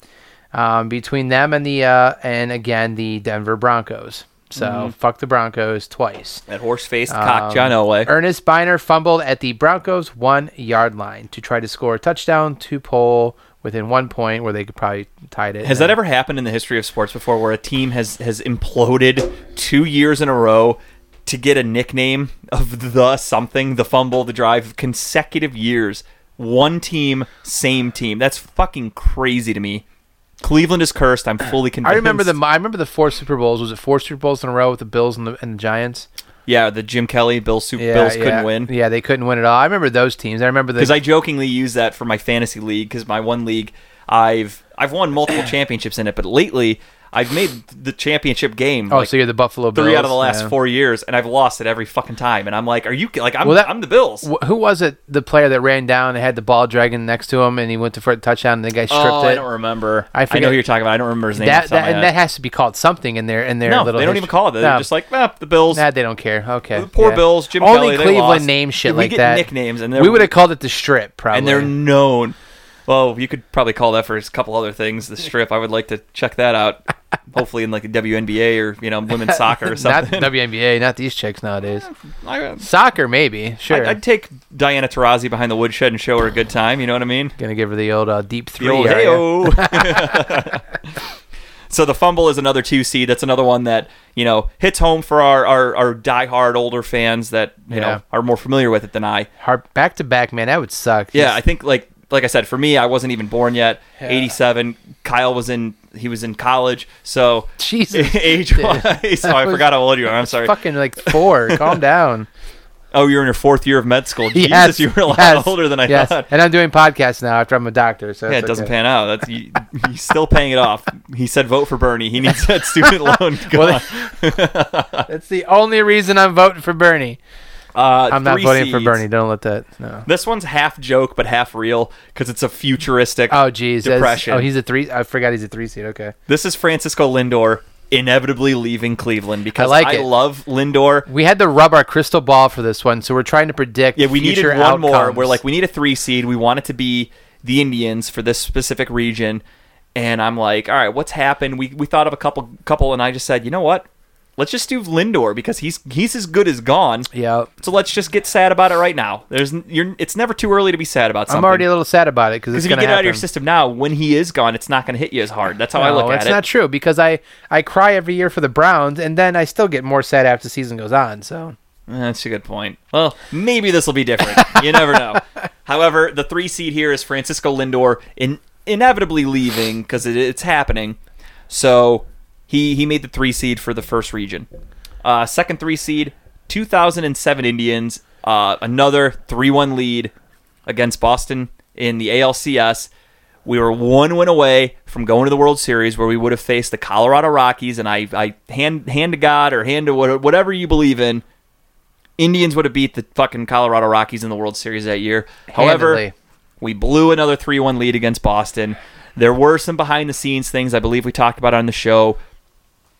um, between them and the uh, and again the Denver Broncos. So Mm-hmm. fuck the Broncos twice. that horse faced cock Um, John Elway. Earnest Byner fumbled at the Broncos one yard line to try to score a touchdown to pull within one point where they could probably tied it. Has that ever happened in the history of sports before, where a team has has imploded two years in a row to get a nickname of the something, the fumble, the drive, consecutive years, one team, same team? That's fucking crazy to me. Cleveland is cursed. I'm fully convinced. I remember the I remember the four Super Bowls. Was it four Super Bowls in a row with the Bills and the, and the Giants? yeah, the Jim Kelly Bills Super Yeah, Bills yeah. couldn't win. Yeah, they couldn't win at all. I remember those teams. I remember the because I jokingly use that for my fantasy league because my one league I've I've won multiple championships in it, but lately I've made the championship game. oh, like, so you're the Buffalo Bills. three out of the last yeah. four years, and I've lost it every fucking time. And I'm like, are you like I'm Well, that- I'm the Bills? Wh- Who was it? The player that ran down and had the ball dragging next to him, and he went to for a touchdown, and the guy stripped oh, it. I don't remember. I I, know who you're talking about. I don't remember his name. that off the top that, and that has to be called something in their in their no, little. they don't even call it that. They're just like, ah, the Bills. Nah, they don't care. Okay, the poor yeah. Bills. Jim Only Kelly. Cleveland name shit we like get that. Nicknames, and We would have called it the Strip, probably. and they're known. Well, you could probably call that for a couple other things. The strip. I would like to check that out. Hopefully, in like the WNBA or you know women's soccer or not something. WNBA, not these chicks nowadays. I, Soccer, maybe. Sure. I'd, I'd take Diana Taurasi behind the woodshed and show her a good time. You know what I mean? Gonna give her the old uh, deep The three. old hey-o. so the fumble is another two seed. That's another one that you know hits home for our our, our diehard older fans that you Yeah. know are more familiar with it than I. Hard back to back, man. That would suck. Yeah, I think like like I said, for me, I wasn't even born yet. Yeah. Eighty seven. Kyle was in he was in college. So Jesus. age wise, oh, I forgot how old you are. I'm sorry. Fucking like four. Calm down. Oh, you're in your fourth year of med school. Jesus, Yes, you were a lot yes, older than I yes. thought. And I'm doing podcasts now after I'm a doctor. So Yeah, it doesn't okay. pan out. That's you, he's still paying it off. He said vote for Bernie. He needs that student loan Well, gone. That's the only reason I'm voting for Bernie. Uh, I'm not voting for. Bernie. Don't let that. No. This one's half joke but half real because it's a futuristic. Oh, geez. that's- Depression. Oh, he's a three. I forgot he's a three seed. Okay. This is Francisco Lindor inevitably leaving Cleveland because like I it. love Lindor. We had to rub our crystal ball for this one, so we're trying to predict. Yeah, we needed one more. We're like, we need a three seed. We want it to be the Indians for this specific region. And I'm like, all right, what's happened? We we thought of a couple couple, and I just said, you know what? Let's just do Lindor because he's he's as good as gone. yeah. So let's just get sad about it right now. There's you're it's never too early to be sad about something. I'm already a little sad about it because if you going get it out of your system now, when he is gone, it's not going to hit you as hard. That's how I look at it's it. not true because I I cry every year for the Browns, and then I still get more sad after the season goes on. So eh, That's a good point. Well, maybe this will be different. you never know. However, the three seed here is Francisco Lindor in, inevitably leaving because it, it's happening. So he he made the three seed for the first region. Uh, second three seed, 2007 Indians, uh, another 3 1 lead against Boston in the ALCS. We were one win away from going to the World Series where we would have faced the Colorado Rockies. And I, I hand, hand to God or hand to whatever you believe in, Indians would have beat the fucking Colorado Rockies in the World Series that year. However, Handedly. we blew another 3 1 lead against Boston. There were some behind the scenes things I believe we talked about on the show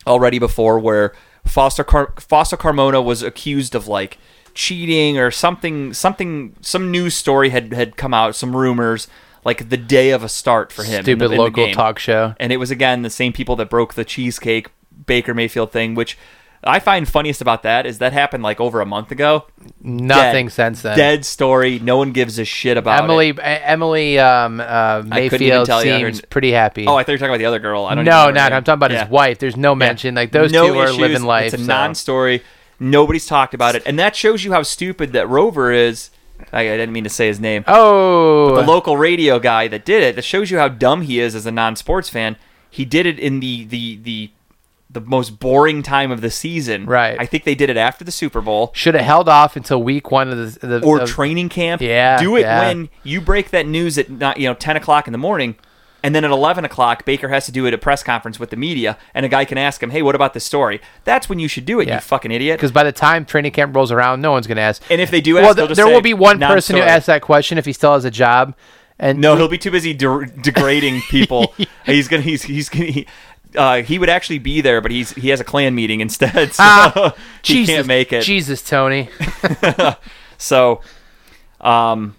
already before where Fausto Car- Fausto Carmona was accused of like cheating or something something some news story had had come out some rumors like the day of a start for him in stupid the- in local talk show. and it was again the same people that broke the cheesecake Baker Mayfield thing which I find funniest about that is that happened like over a month ago Nothing Dead. since then. dead story no one gives a shit about Emily it. Emily um, uh, Mayfield seems heard- pretty happy. oh I thought you were talking about the other girl I don't no, her not. I'm talking about Yeah. his wife. There's no mention. Like those no two are living life. It's a so. non-story. Nobody's talked about it, and that shows you how stupid that Rover is. I, I didn't mean to say his name. Oh, The local radio guy that did it. That shows you how dumb he is as a non-sports fan. He did it in the the the the most boring time of the season. Right. I think they did it after the Super Bowl should have held off until week one of the, the or of- training camp. Yeah, Do it yeah. when you break that news at not you know ten o'clock in the morning. And then at 11 o'clock, Baker has to do it at a press conference with the media, and a guy can ask him, "Hey, what about this story?" That's when you should do it, Yeah. you fucking idiot. because by the time training camp rolls around, no one's going to ask. And if they do ask, well, th- there will be one person who asks that question if he still has a job. And No, he'll be too busy de- degrading people. he's gonna. He's he's gonna. He, uh, he would actually be there, but he's he has a clan meeting instead, so Ah, he Jesus, can't make it. Jesus, Tony. So, um,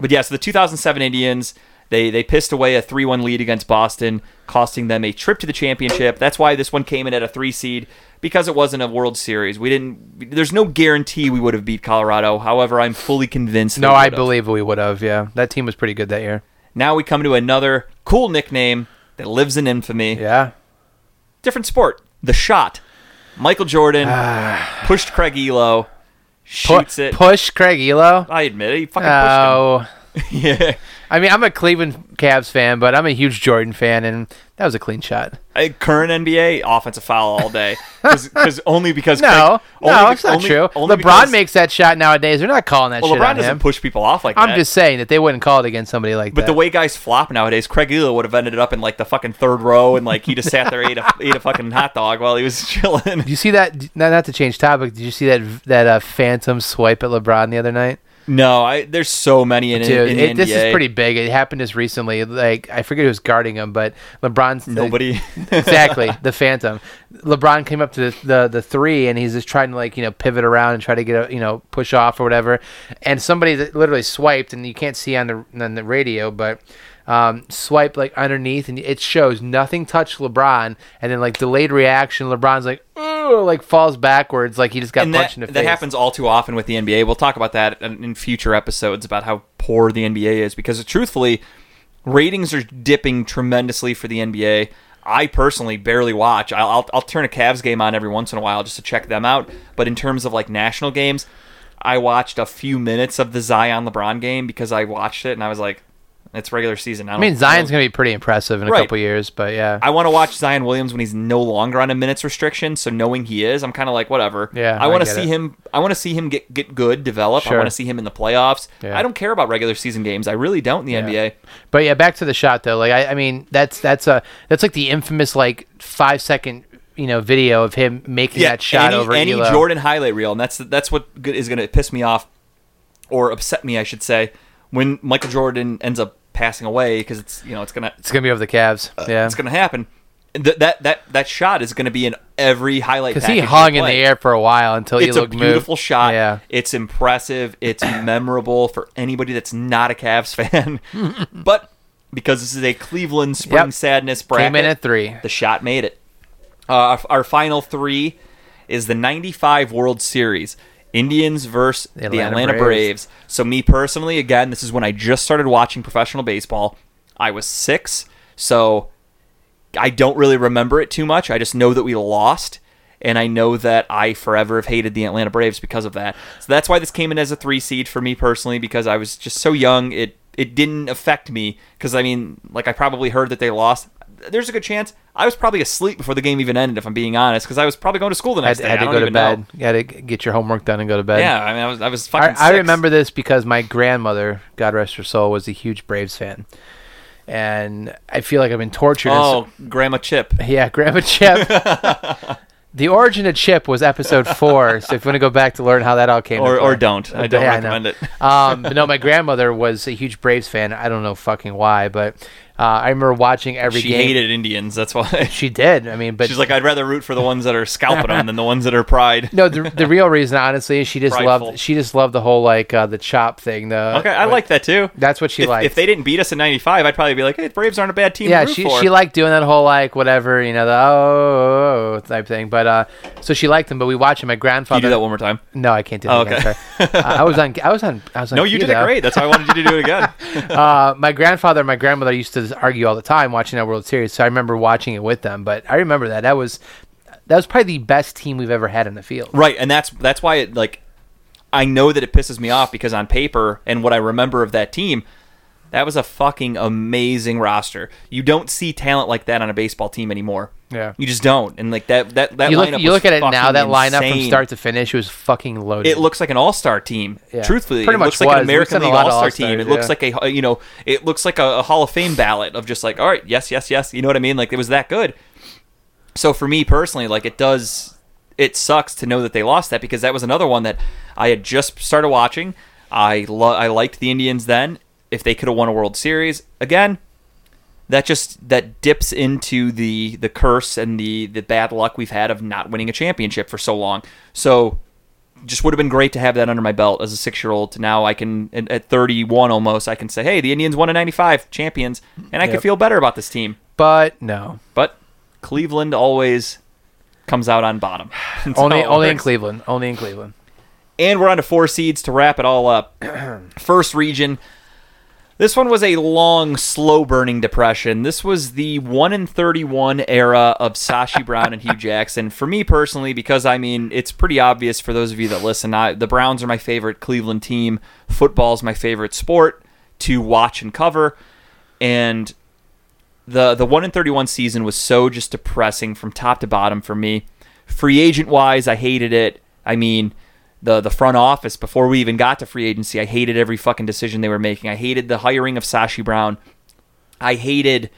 but yeah, so the 2007 Indians they they pissed away a 3-1 lead against Boston, costing them a trip to the championship. That's why this one came in at a three seed because it wasn't a World Series. We didn't. There's no guarantee we would have beat Colorado. However, I'm fully convinced. No, I believe we would have. Yeah, that team was pretty good that year. Now we come to another cool nickname that lives in infamy. Yeah. Different sport. The shot. Michael Jordan ah. pushed Craig Ehlo, Pu- shoots it. Push Craig Ehlo. I admit it. He fucking pushed him. yeah. I mean, I'm a Cleveland Cavs fan, but I'm a huge Jordan fan, and that was a clean shot. Uh, current NBA offensive foul all day because only because No, Craig, no, it's not only- true. only LeBron because- makes that shot nowadays. They're not calling that well shit LeBron on doesn't him. push people off like I'm that. just saying that they wouldn't call it against somebody like but that. the way guys flop nowadays, Craig Ehlo would have ended up in like the fucking third row and like he just sat there ate a ate a fucking hot dog while he was chilling. Did you see that? Not, not to change topic. Did you see that that uh, phantom swipe at LeBron the other night? No, I there's so many in, Dude, in it, the this is pretty big. It happened just recently. Like I forget who was guarding him, but LeBron's Nobody. exactly the phantom. LeBron came up to the, the the three, and he's just trying to like you know pivot around and try to get a you know push off or whatever. And somebody that literally swiped, and you can't see on the on the radio, but um, swiped like underneath, and it shows nothing touched LeBron, and then like delayed reaction, LeBron's like like falls backwards, like he just got and that, punched in the that face. That happens all too often with the NBA. We'll talk about that in, in future episodes about how poor the NBA is because truthfully, ratings are dipping tremendously for the NBA. I personally barely watch. I'll, I'll, I'll turn a Cavs game on every once in a while just to check them out. But in terms of like national games, I watched a few minutes of the Zion LeBron game because I watched it and I was like, It's regular season. I, I mean, Zion's going to be pretty impressive in a Right. couple years, but yeah. I want to watch Zion Williams when he's no longer on a minutes restriction. So knowing he is, I'm kind of like whatever. Yeah, I want to see it. him. I want to see him get get good, develop. Sure. I want to see him in the playoffs. Yeah. I don't care about regular season games. I really don't in the NBA. But yeah, back to the shot though. Like I, I mean, that's that's a that's like the infamous like five second you know video of him making that shot any, over any Ehlo. Jordan highlight reel, and that's that's what is going to piss me off or upset me, I should say, when Michael Jordan ends up passing away because it's you know it's gonna It's gonna be over the Cavs. yeah, Uh, it's gonna happen. Th- that that that shot is going to be in every highlight because he hung in the air for a while until It's a Ehlo moved. beautiful shot. Yeah, It's impressive. It's memorable for anybody that's not a Cavs fan. but because this is a Cleveland Spring Yep. Sadness bracket, came in at three. the shot made it. Uh, our, our final three is the 95 World Series. Indians versus the Atlanta Atlanta, Braves. Braves. So me personally, again, this is when I just started watching professional baseball. I was six, so I don't really remember it too much. I just know that we lost, and I know that I forever have hated the Atlanta Braves because of that. So that's why this came in as a three seed for me personally because I was just so young. It it didn't affect me because I mean, like I probably heard that they lost. There's a good chance I was probably asleep before the game even ended, if I'm being honest, because I was probably going to school the Had, next day. had to go to bed. know. You had to get your homework done and go to bed. Yeah, I mean, I was I was fucking. I, I remember this because my grandmother, God rest her soul, was a huge Braves fan, and I feel like I've been tortured. Oh, Grandma Chip. Yeah, Grandma Chip. the origin of Chip was episode four. So if you want to go back to learn how that all came, Or, or don't. I don't Yeah, I recommend it. um, but no, my grandmother was a huge Braves fan. I don't know fucking why, but uh, I remember watching every She game. She hated Indians. That's why. She did. I mean, but She's like, I'd rather root for the ones that are scalping them than the ones that are pride. no, the, the real reason, honestly, is she just Prideful. loved. She just loved the whole like uh, the chop thing. The Okay, I like that too. That's what she if, liked. if they didn't beat us in '95, I'd probably be like, "Hey, the Braves aren't a bad team." yeah, to root she for. she liked doing that whole like whatever you know the oh, oh, oh type thing. But uh, so she liked him. But we watched him. My Can grandfather. you do that one more time? No, I can't do Oh, that. okay. again, uh, I was on. I was on. I was on. No, you did it great. That's why I wanted you to do it again. uh, my grandfather and my grandmother used to argue all the time watching that World Series, so I remember watching it with them. But I remember that that was that was probably the best team we've ever had in the field. right, and that's that's why it like I know that it pisses me off because on paper and what I remember of that team, that was a fucking amazing roster. You don't see talent like that on a baseball team anymore. Yeah. You just don't. And like that that that you look, lineup you was look at it now. That lineup from start to finish was fucking loaded. It looks like an all-star team. Yeah. Truthfully, Pretty it much looks like an American League all-star team. It looks like a you know, it looks like a, a Hall of Fame ballot of just like, all right, yes, yes, yes. You know what I mean? Like it was that good. So for me personally, like it does, it sucks to know that they lost that because that was another one that I had just started watching. I lo- I liked the Indians then. If they could have won a World Series again, that just that dips into the the curse and the the bad luck we've had of not winning a championship for so long. So just would have been great to have that under my belt as a six year old. To now I can at- at 31 almost I can say, hey, the Indians won in 95 champions, and I can feel better about this team. but no, But Cleveland always comes out on bottom. Only only in. Cleveland. Only in Cleveland. And we're on to four seeds to wrap it all up. First region. This one was a long, slow burning depression. This was the 1 in 31 era of Sashi Brown and Hue Jackson. For me personally, because I mean, it's pretty obvious for those of you that listen, I, the Browns are my favorite Cleveland team. Football is my favorite sport to watch and cover. And the the 1 in 31 season was so just depressing from top to bottom for me. Free agent wise, I hated it. I mean, the the front office before we even got to free agency, I hated every fucking decision they were making. I hated the hiring of Sashi Brown. I hated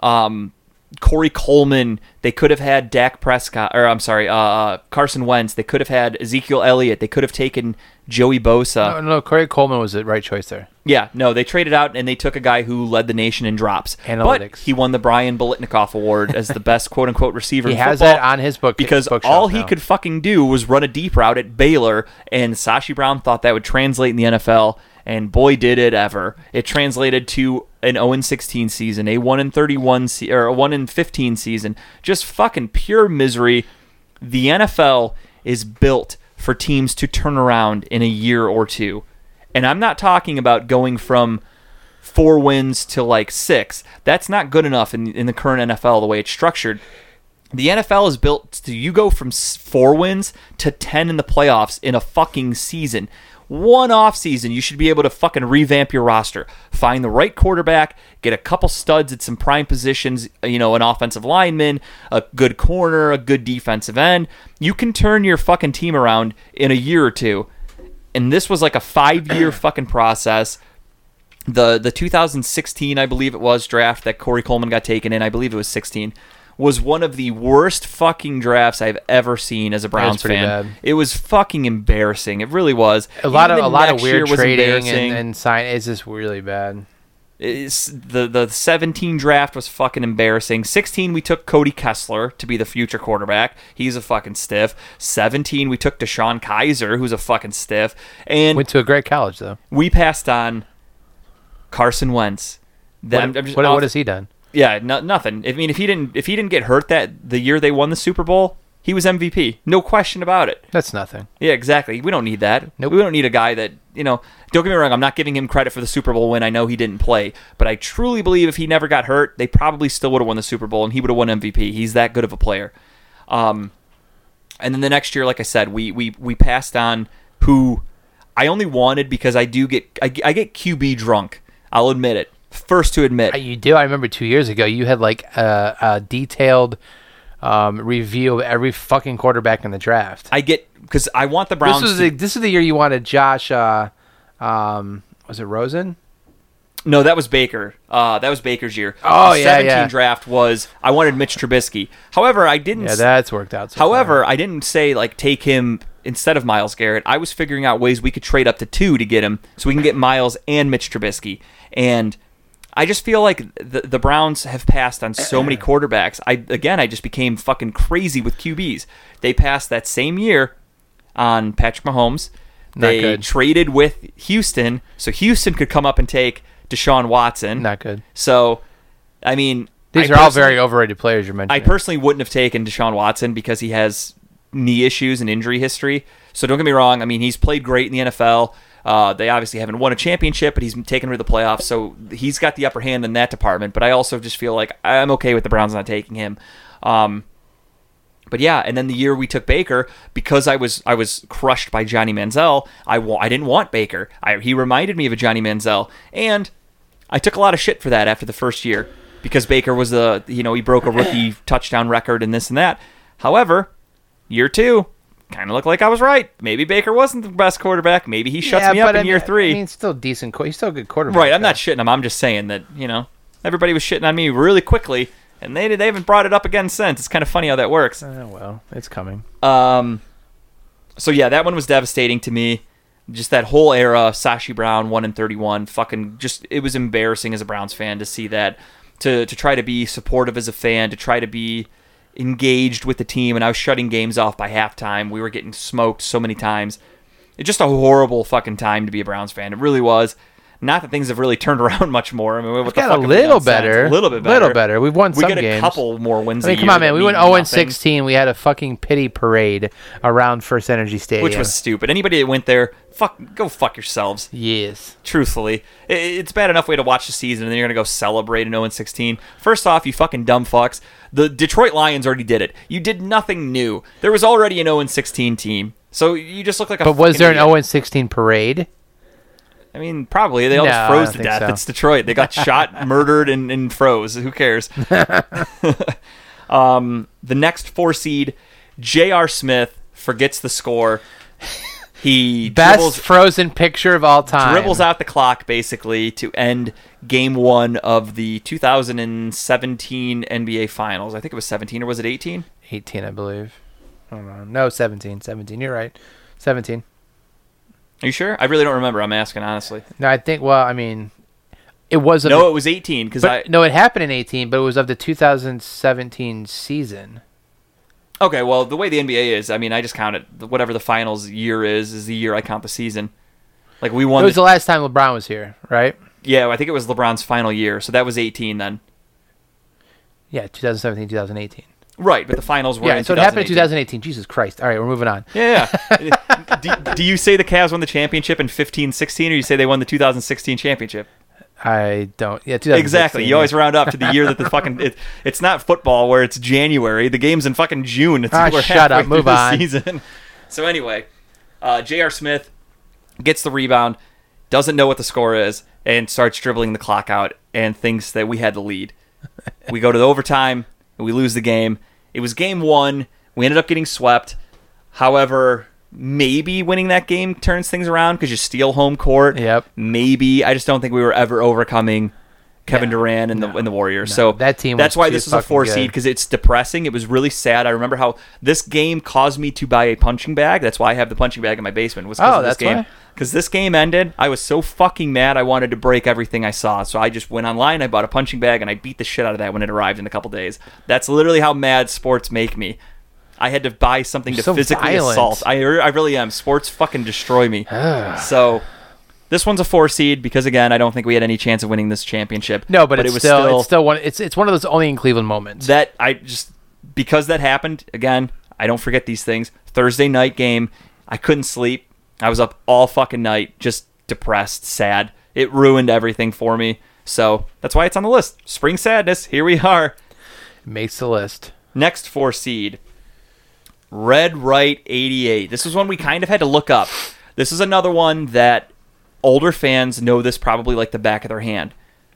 um, Corey Coleman. They could have had Dak Prescott, or I'm sorry, uh, uh, Carson Wentz. They could have had Ezekiel Elliott. They could have taken Joey Bosa. No, no, Corey Coleman was the right choice there. Yeah, no, they traded out and they took a guy who led the nation in drops. But Analytics. he won the Brian Biletnikoff Award as the best quote unquote receiver. He has that on his book because bookshelf all he now. could fucking do was run a deep route at Baylor, and Sashi Brown thought that would translate in the NFL, and boy did it ever! It translated to an 0 16 season, a 1 31 se- or a 1 15 season, just fucking pure misery. The NFL is built for teams to turn around in a year or two, and I'm not talking about going from four wins to like six. That's not good enough in, in the current NFL the way it's structured. The NFL is built to you go from four wins to 10 in the playoffs in a fucking season. One off season, you should be able to fucking revamp your roster. Find the right quarterback, get a couple studs at some prime positions, you know, an offensive lineman, a good corner, a good defensive end. You can turn your fucking team around in a year or two. And this was like a five year fucking process the the 2016 I believe it was draft that Corey Coleman got taken in I believe it was 16 was one of the worst fucking drafts I've ever seen as a Browns fan. bad. It was fucking embarrassing. It really was. A lot Even of a lot of weird trading and, and sign. It's just really bad. It's, the the 17 draft was fucking embarrassing. 16 we took Cody Kessler to be the future quarterback. He's a fucking stiff. 17 we took DeShone Kizer, who's a fucking stiff, and Went to a great college though. we passed on Carson Wentz. What, Then just what, what has he done? Yeah, no, nothing. I mean, if he didn't if he didn't get hurt that the year they won the Super Bowl, he was MVP. No question about it. That's nothing. Yeah, exactly. We don't need that. Nope. We don't need a guy that, you know, don't get me wrong, I'm not giving him credit for the Super Bowl win. I know he didn't play, but I truly believe if he never got hurt, they probably still would have won the Super Bowl and he would have won MVP. He's that good of a player. Um and then the next year, like I said, we we we passed on who I only wanted because I do get I, I get QB drunk. I'll admit it. First to admit. You do. I remember two years ago you had like a, a detailed um, review of every fucking quarterback in the draft. I get because I want the This Browns. was to- the, this is the year you wanted Josh. Uh, um, was it Rosen? no, that was Baker. Uh, that was Baker's year. Oh, the yeah, 17 yeah. draft was I wanted Mitch Trubisky. However, I didn't. Yeah, that's worked out. So however, I didn't say like take him instead of Myles Garrett. I was figuring out ways we could trade up to two to get him, so we can get Myles and Mitch Trubisky. And I just feel like the the Browns have passed on so many quarterbacks. I again, I just became fucking crazy with QBs. They passed that same year on Patrick Mahomes. Not They good. traded with Houston, so Houston could come up and take Deshaun Watson. not good. So, I mean, These I are all very overrated players. You're mentioning. I personally wouldn't have taken Deshaun Watson because he has knee issues and injury history. So don't get me wrong. I mean, he's played great in the NFL. Uh, they obviously haven't won a championship, but he's taken her to the playoffs, so he's got the upper hand in that department. But I also just feel like I'm okay with the Browns not taking him. Um, but yeah, and then the year we took Baker, because I was I was crushed by Johnny Manziel, I wa- I didn't want Baker. I, he reminded me of a Johnny Manziel, and I took a lot of shit for that after the first year because Baker was the you know he broke a rookie touchdown record and this and that. However, year two kind of looked like I was right. Maybe Baker wasn't the best quarterback. Maybe he shuts yeah, me up in I year three. I mean, still decent. He's still a good quarterback. right, I'm though. not shitting him. I'm just saying that you know everybody was shitting on me really quickly, and they they haven't brought it up again since. It's kind of funny how that works. Oh, well, it's coming. Um, so yeah, that one was devastating to me. Just that whole era, Sashi Brown, one and thirty-one, fucking just it was embarrassing as a Browns fan to see that. To to try to be supportive as a fan, to try to be engaged with the team, and I was shutting games off by halftime. We were getting smoked so many times. It's just a horrible fucking time to be a Browns fan. It really was. Not that things have really turned around much more. I mean, what the got a little better. a little bit better, Little better. We've won We some get a couple more wins. I mean, come on, man. We went mean 0 and nothing. 16. We had a fucking pity parade around First Energy Stadium. which was stupid. Anybody that went there, fuck, go fuck yourselves. yes. Truthfully, it's bad enough way to watch the season, and then you're gonna go celebrate an 0 16. First off, you fucking dumb fucks. The Detroit Lions already did it. You did nothing new. There was already an 0 16 team, so you just look like a. But was there an idiot. 0 and 16 parade? I mean, probably they all No, just froze to death. so. It's Detroit. They got shot, murdered, and, and froze. Who cares? um, the next four seed, J.R. Smith forgets the score. He Best dribbles, frozen picture of all time. dribbles out the clock basically to end game one of the 2017 NBA Finals. I think it was 17 or was it 18? 18, I believe. No, 17. 17. You're right. 17. Are you sure? I really don't remember. I'm asking honestly. No, I think. Well, I mean, it was. No, it was 18 because I. no, it happened in 18, but it was of the 2017 season. Okay, well, the way the NBA is, I mean, I just count it. Whatever the finals year is, is the year I count the season. Like we won. It was The, the last time LeBron was here, right? yeah, I think it was LeBron's final year, so that was 18 then. Yeah, 2017, 2018. Right, but the finals were. Yeah, so it happened in 2018. 2018. Jesus Christ. All right, we're moving on. Yeah, yeah. do, do you say the Cavs won the championship in 15-16, or you say they won the 2016 championship? I don't. Yeah, Exactly. You always round up to the year that the fucking. It, it's not football where it's January. The game's in fucking June. It's Ah, we're shut halfway up. Move on. Season. So anyway, uh, J.R. Smith gets the rebound, doesn't know what the score is, and starts dribbling the clock out and thinks that we had the lead. we go to the overtime and we lose the game. It was game one. We ended up getting swept. However, maybe winning that game turns things around because you steal home court. Yep. Maybe I just don't think we were ever overcoming Kevin Yeah. Durant and the and the Warriors. No. So That team That's why this was a four good. seed because it's depressing. It was really sad. I remember how this game caused me to buy a punching bag. That's why I have the punching bag in my basement. Was Oh, of this that's game. why? Because this game ended, I was so fucking mad. I wanted to break everything I saw. So I just went online. I bought a punching bag and I beat the shit out of that when it arrived in a couple days. That's literally how mad sports make me. I had to buy something to so physically violent. assault. I, I really am. Sports fucking destroy me. so this one's a four seed because again, I don't think we had any chance of winning this championship. No, but, it it's was still, it's still one. It's it's one of those only in Cleveland moments. that I just because that happened again. I don't forget these things. Thursday night game, I couldn't sleep. I was up all fucking night, just depressed, sad. It ruined everything for me. So that's why it's on the list. Spring sadness. Here we are. makes the list. Next four seed, Red Right 88. This is one we kind of had to look up. This is another one that older fans know this probably like the back of their hand.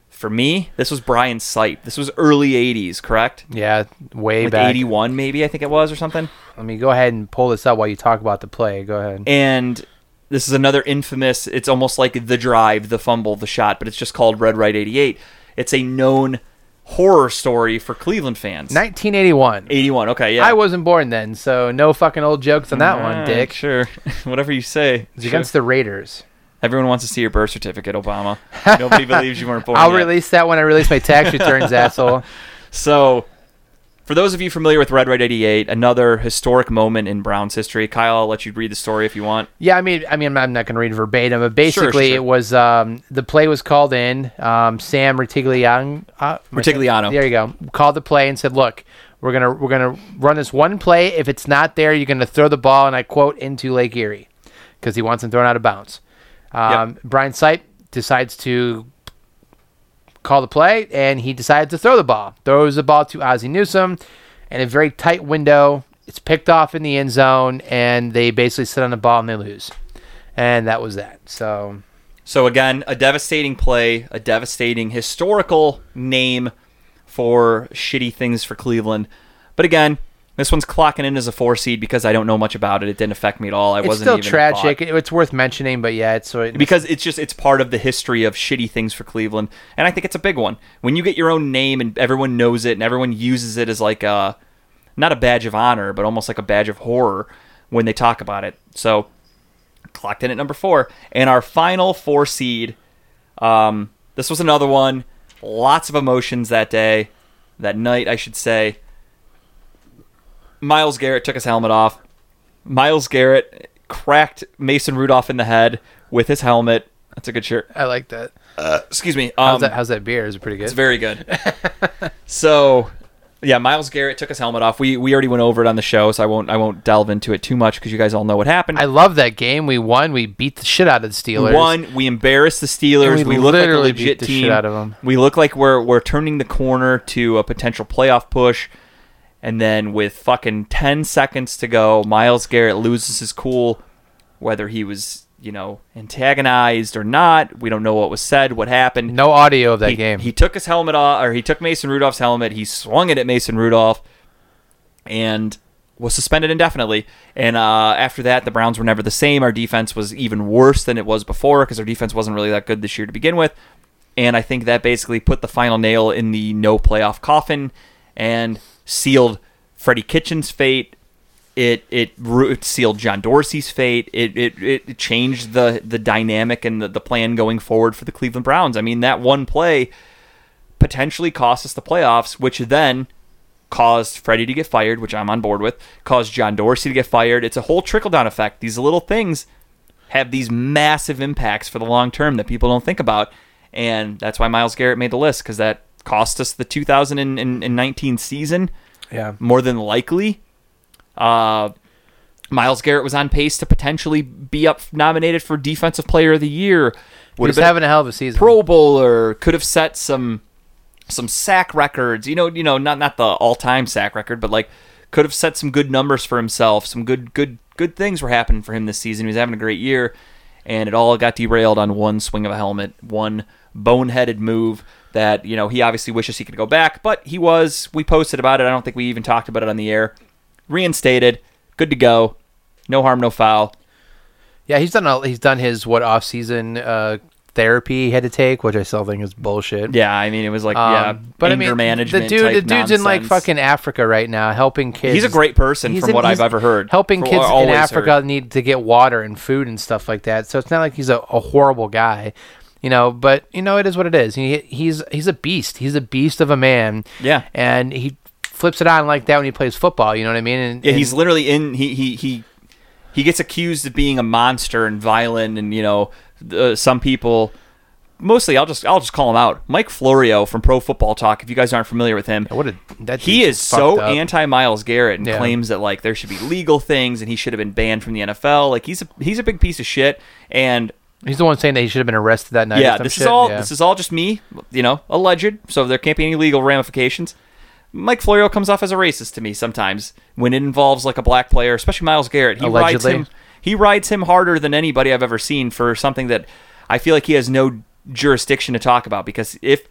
For me, this was Brian Sipe. This was early 80s, correct? Yeah, way Like back. 81 maybe, I think it was or something. Let me go ahead and pull this up while you talk about the play. Go ahead. And this is another infamous, it's almost like the drive, the fumble, the shot, but it's just called Red Right 88. It's a known horror story for Cleveland fans. 1981. 81, okay, yeah. I wasn't born then, so no fucking old jokes on that one, Dick. Sure. Whatever you say. It's Sure. against the Raiders. Everyone wants to see your birth certificate, Obama. Nobody believes you weren't born I'll yet. release that when I release my tax returns, asshole. So, for those of you familiar with Red Right 88, another historic moment in Browns history. Kyle, I'll let you read the story if you want. Yeah, I mean, I mean, I'm not going to read verbatim, but Sure, basically, sure. it was um, the play was called in. Um, Sam Rutigliano, uh, Rutigliano. there you go, called the play and said, "Look, we're gonna we're gonna run this one play. If it's not there, you're gonna throw the ball." And I quote into Lake Erie because he wants him thrown out of bounds. Um, Brian Sipe decides to call the play, and he decided to throw the ball. Throws the ball to Ozzie Newsome, in a very tight window. It's picked off in the end zone, and they basically sit on the ball and they lose. And that was that. So So, again, a devastating play, a devastating historical name for shitty things for Cleveland. But again, this one's clocking in as a four seed because I don't know much about it. It didn't affect me at all. I it's wasn't still even tragic. It- It's worth mentioning, but yeah, it's so it, because it's just it's part of the history of shitty things for Cleveland, and I think it's a big one. When you get your own name and everyone knows it and everyone uses it as like a not a badge of honor, but almost like a badge of horror when they talk about it. So clocked in at number four, and our final four seed. Um, this was another one. Lots of emotions that day, that night, I should say. Myles Garrett took his helmet off. Myles Garrett cracked Mason Rudolph in the head with his helmet. That's a good shirt. I like that. Excuse me. How's Um, that? How's that beer? Is it pretty good? it's very good. so, yeah, Myles Garrett took his helmet off. We we already went over it on the show, so I won't I won't delve into it too much because you guys all know what happened. I love that game. We won. We beat the shit out of the Steelers. We won. We embarrassed the Steelers. And we we look like a literally beat legit the team. shit out of 'em. We look like we're we're turning the corner to a potential playoff push. And then with fucking ten seconds to go, Myles Garrett loses his cool, whether he was you know antagonized or not. We don't know what was said, what happened. No audio of that he, game. He took his helmet off, or he took Mason Rudolph's helmet. He swung it at Mason Rudolph, and was suspended indefinitely. And uh, after that, the Browns were never the same. Our defense was even worse than it was before because our defense wasn't really that good this year to begin with. And I think that basically put the final nail in the no playoff coffin and sealed Freddie Kitchens' fate. It it, it sealed John Dorsey's fate. It, it it changed the the dynamic and the, the plan going forward for the Cleveland Browns. I mean, that one play potentially cost us the playoffs, which then caused Freddie to get fired, which I'm on board with, caused John Dorsey to get fired. It's a whole trickle down effect. These little things have these massive impacts for the long term that people don't think about. And that's why Myles Garrett made the list because that cost us the 2019 season yeah. more than likely. Uh, Myles Garrett was on pace to potentially be up nominated for Defensive Player of the Year. Would was have been having a hell of a season. Pro Bowler. Could have set some some sack records. You know, you know, not not the all time sack record, but like could have set some good numbers for himself. Some good good good things were happening for him this season. He was having a great year, and it all got derailed on one swing of a helmet, one boneheaded move that you know he obviously wishes he could go back, but he was. We posted about it. I don't think we even talked about it on the air. Reinstated, good to go, no harm, no foul. Yeah, he's done. A, he's done his what off season uh, therapy he had to take, which I still think is bullshit. Yeah, I mean it was like Um, yeah, but I mean, management. the dude, the dude's in like fucking Africa right now, helping kids. He's a great person He's from in- what I've ever heard. Helping kids in Africa heard. need to get water and food and stuff like that. So it's not like he's a, a horrible guy, you know. But you know, it is what it is. He he's he's a beast. He's a beast of a man. Yeah. and he flips it on like that when he plays football. You know what I mean? And, Yeah, and- he's literally in. He he he he gets accused of being a monster and violent, and you know, uh, some people. Mostly, I'll just I'll just call him out. Mike Florio from Pro Football Talk. If you guys aren't familiar with him, what a that he is so up. anti Myles Garrett and Yeah. claims that like there should be legal things and he should have been banned from the NFL. Like he's a he's a big piece of shit. And He's the one saying that he should have been arrested that night. yeah, this shit. is all Yeah. this is all just me, you know, alleged. So there can't be any legal ramifications. Mike Florio comes off as a racist to me sometimes when it involves like a black player, especially Myles Garrett. He rides Allegedly. him. He rides him harder than anybody I've ever seen for something that I feel like he has no jurisdiction to talk about. Because if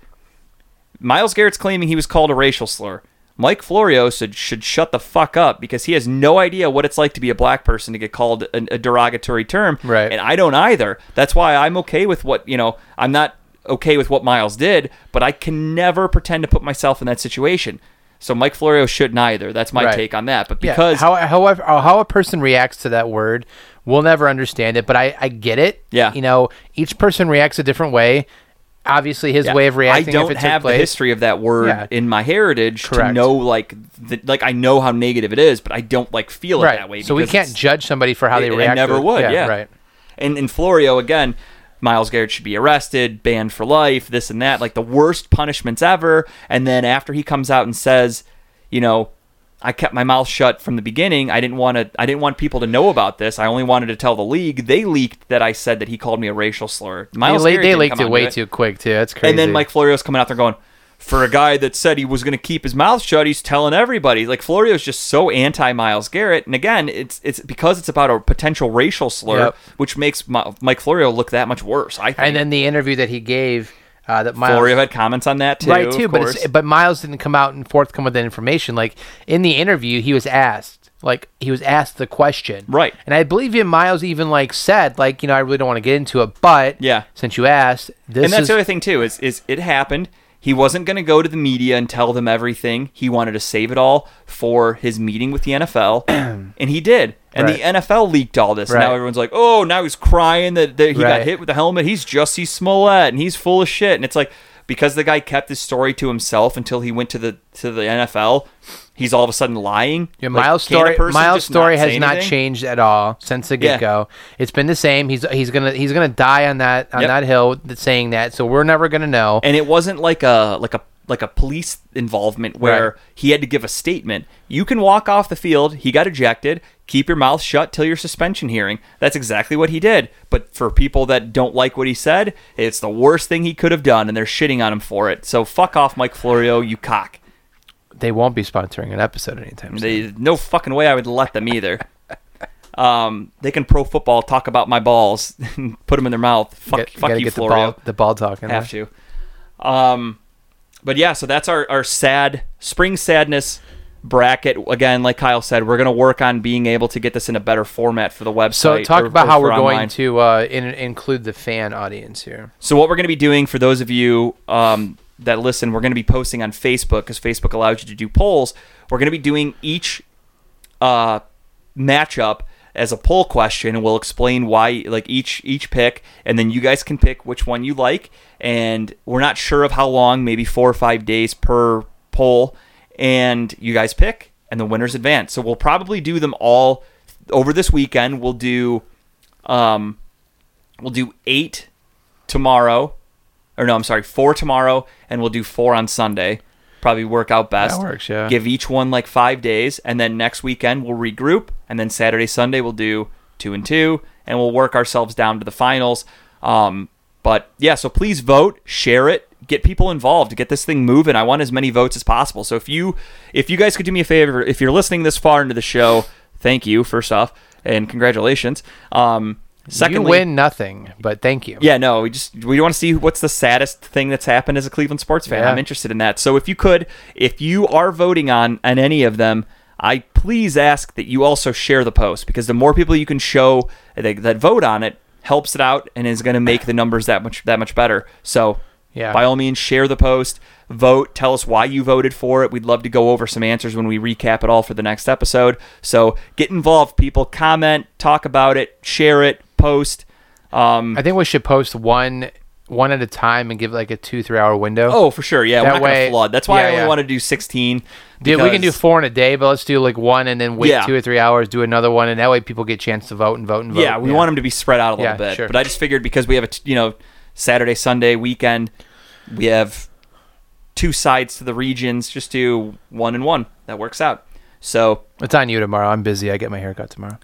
Myles Garrett's claiming he was called a racial slur, Mike Florio should, should shut the fuck up because he has no idea what it's like to be a black person to get called a, a derogatory term. Right. And I don't either. That's why I'm okay with what, you know, I'm not okay with what Myles did, but I can never pretend to put myself in that situation. So Mike Florio shouldn't either. That's my Right. take on that. But Yeah, because how however uh, how a person reacts to that word, we'll never understand it. But I I get it. Yeah. you know, each person reacts a different way. Obviously, his Yeah. way of reacting. I don't if it took have the history of that word Yeah. in my heritage to know like the, like I know how negative it is, but I don't like feel it that way. so we can't judge somebody for how they I- react. I never it. would. Yeah, right. And in Florio again, Myles Garrett should be arrested, banned for life, this and that, like the worst punishments ever. And then after he comes out and says, you know, I kept my mouth shut from the beginning. I didn't want to. I didn't want people to know about this. I only wanted to tell the league. They leaked that I said that he called me a racial slur. Myles they, they leaked it way too quick too. That's crazy. and then Mike Florio's coming out there going, for a guy that said he was going to keep his mouth shut, he's telling everybody. Like Florio's just so anti Myles Garrett, and again, it's it's because it's about a potential racial slur, Yep. which makes Mi- Mike Florio look that much worse. I think. and then the interview that he gave uh, that Miles Florio had comments on that too, right too but it's, but myles didn't come out and forthcome with that information like in the interview he was asked like he was asked the question Right. and i believe him myles even like said like you know i really don't want to get into it but Yeah. since you asked this and that's is the other thing too is is it happened. He wasn't going to go to the media and tell them everything. He wanted to save it all for his meeting with the NFL, and he did. And Right. the NFL leaked all this. Right. now everyone's like, "Oh, now he's crying that, that he got hit with the helmet. He's Jussie Smollett, and he's full of shit." And it's like because the guy kept his story to himself until he went to the to the NFL, he's all of a sudden lying. yeah, Myles' a story. Myles' story has not anything? changed at all since the Yeah. get go. It's been the same. He's he's gonna he's gonna die on that on Yep. that hill saying that. So we're never gonna know. and it wasn't like a like a like a police involvement where Right. he had to give a statement. You can walk off the field. He got ejected. Keep your mouth shut till your suspension hearing. That's exactly what he did. But for people that don't like what he said, it's the worst thing he could have done, and they're shitting on him for it. So fuck off, Mike Florio, you cock. They won't be sponsoring an episode anytime soon. They, no fucking way I would let them either. Um, they can pro football talk about my balls and put them in their mouth. Fuck, Get- fuck gotta you, get Florio. the ball the ball talking. have to. Um, but yeah, so that's our, our sad spring sadness bracket. Again, like Kyle said, we're gonna work on being able to get this in a better format for the website. So talk or- about or how we're going to uh, in, include the fan audience here. So what we're gonna be doing for those of you um, that listen, we're gonna be posting on Facebook because Facebook allows you to do polls. We're gonna be doing each uh, matchup as a poll question and we'll explain why like each each pick and then you guys can pick which one you like. And we're not sure of how long maybe four or five days per poll and you guys pick and the winners advance. So we'll probably do them all over this weekend. We'll do um we'll do eight tomorrow or no i'm sorry four tomorrow and we'll do four on sunday. Probably work out best. That works, yeah. give each one like five days and then next weekend we'll regroup and then saturday sunday we'll do two and two and we'll work ourselves down to the finals. Um, but yeah so please vote share it get people involved get this thing moving. I want as many votes as possible. So if you if you guys could do me a favor if you're listening this far into the show thank you first off and congratulations. Um, Secondly, you win nothing, but thank you. Yeah, no, we just we want to see what's the saddest thing that's happened as a Cleveland sports fan. Yeah. I'm interested in that. So if you could, if you are voting on on any of them, I please ask that you also share the post because the more people you can show that, that vote on it helps it out and is going to make the numbers that much that much better. So Yeah. by all means, share the post, vote, tell us why you voted for it. We'd love to go over some answers when we recap it all for the next episode. So get involved, people. Comment, talk about it, share it, post. Um, I think we should post one one at a time and give like a two three hour window. Oh, for sure. Yeah, That we're not way- to flood. That's why yeah, I only yeah. want to do 16. Dude, we can do four in a day, but let's do like one and then wait Yeah. two or three hours, do another one, and that way people get a chance to vote and vote and vote. Yeah, we want them to be spread out a little bit. sure. But I just figured because we have a t- you know Saturday, Sunday weekend, we have two sides to the regions. Just do one and one. That works out. So It's on you tomorrow. I'm busy. I get my haircut tomorrow.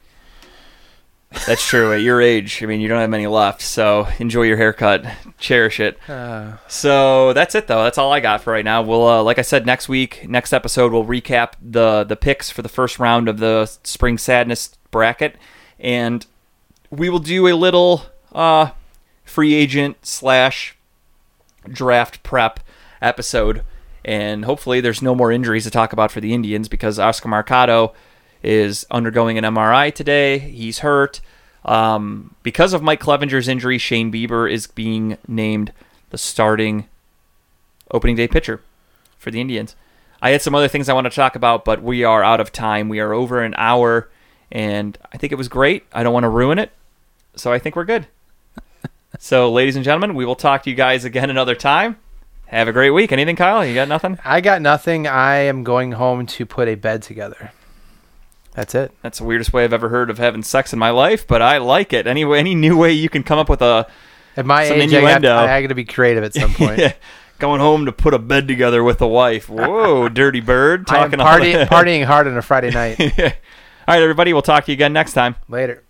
That's true. At your age, I mean, you don't have many left. So enjoy your haircut, cherish it. Uh, So that's it, though. That's all I got for right now. We'll, uh, like I said, next week, next episode, we'll recap the the picks for the first round of the Spring Sadness bracket, and we will do a little uh, free agent slash draft prep episode. And hopefully, there's no more injuries to talk about for the Indians because Oscar Mercado is undergoing an MRI today. He's hurt. Um, because of Mike Clevinger's injury, Shane Bieber is being named the starting opening day pitcher for the Indians. I had some other things I want to talk about, but we are out of time. We are over an hour, and I think it was great. I don't want to ruin it, so I think we're good. so, ladies and gentlemen, we will talk to you guys again another time. Have a great week. Anything, Kyle? You got nothing? I got nothing. I am going home to put a bed together. That's it. That's the weirdest way I've ever heard of having sex in my life, but I like it. Any any new way you can come up with a At my age, I have. I got to be creative at some point. Yeah. going home to put a bed together with a wife. Whoa, dirty bird! I am Talking party, partying hard on a Friday night. All right, everybody. We'll talk to you again next time. Later.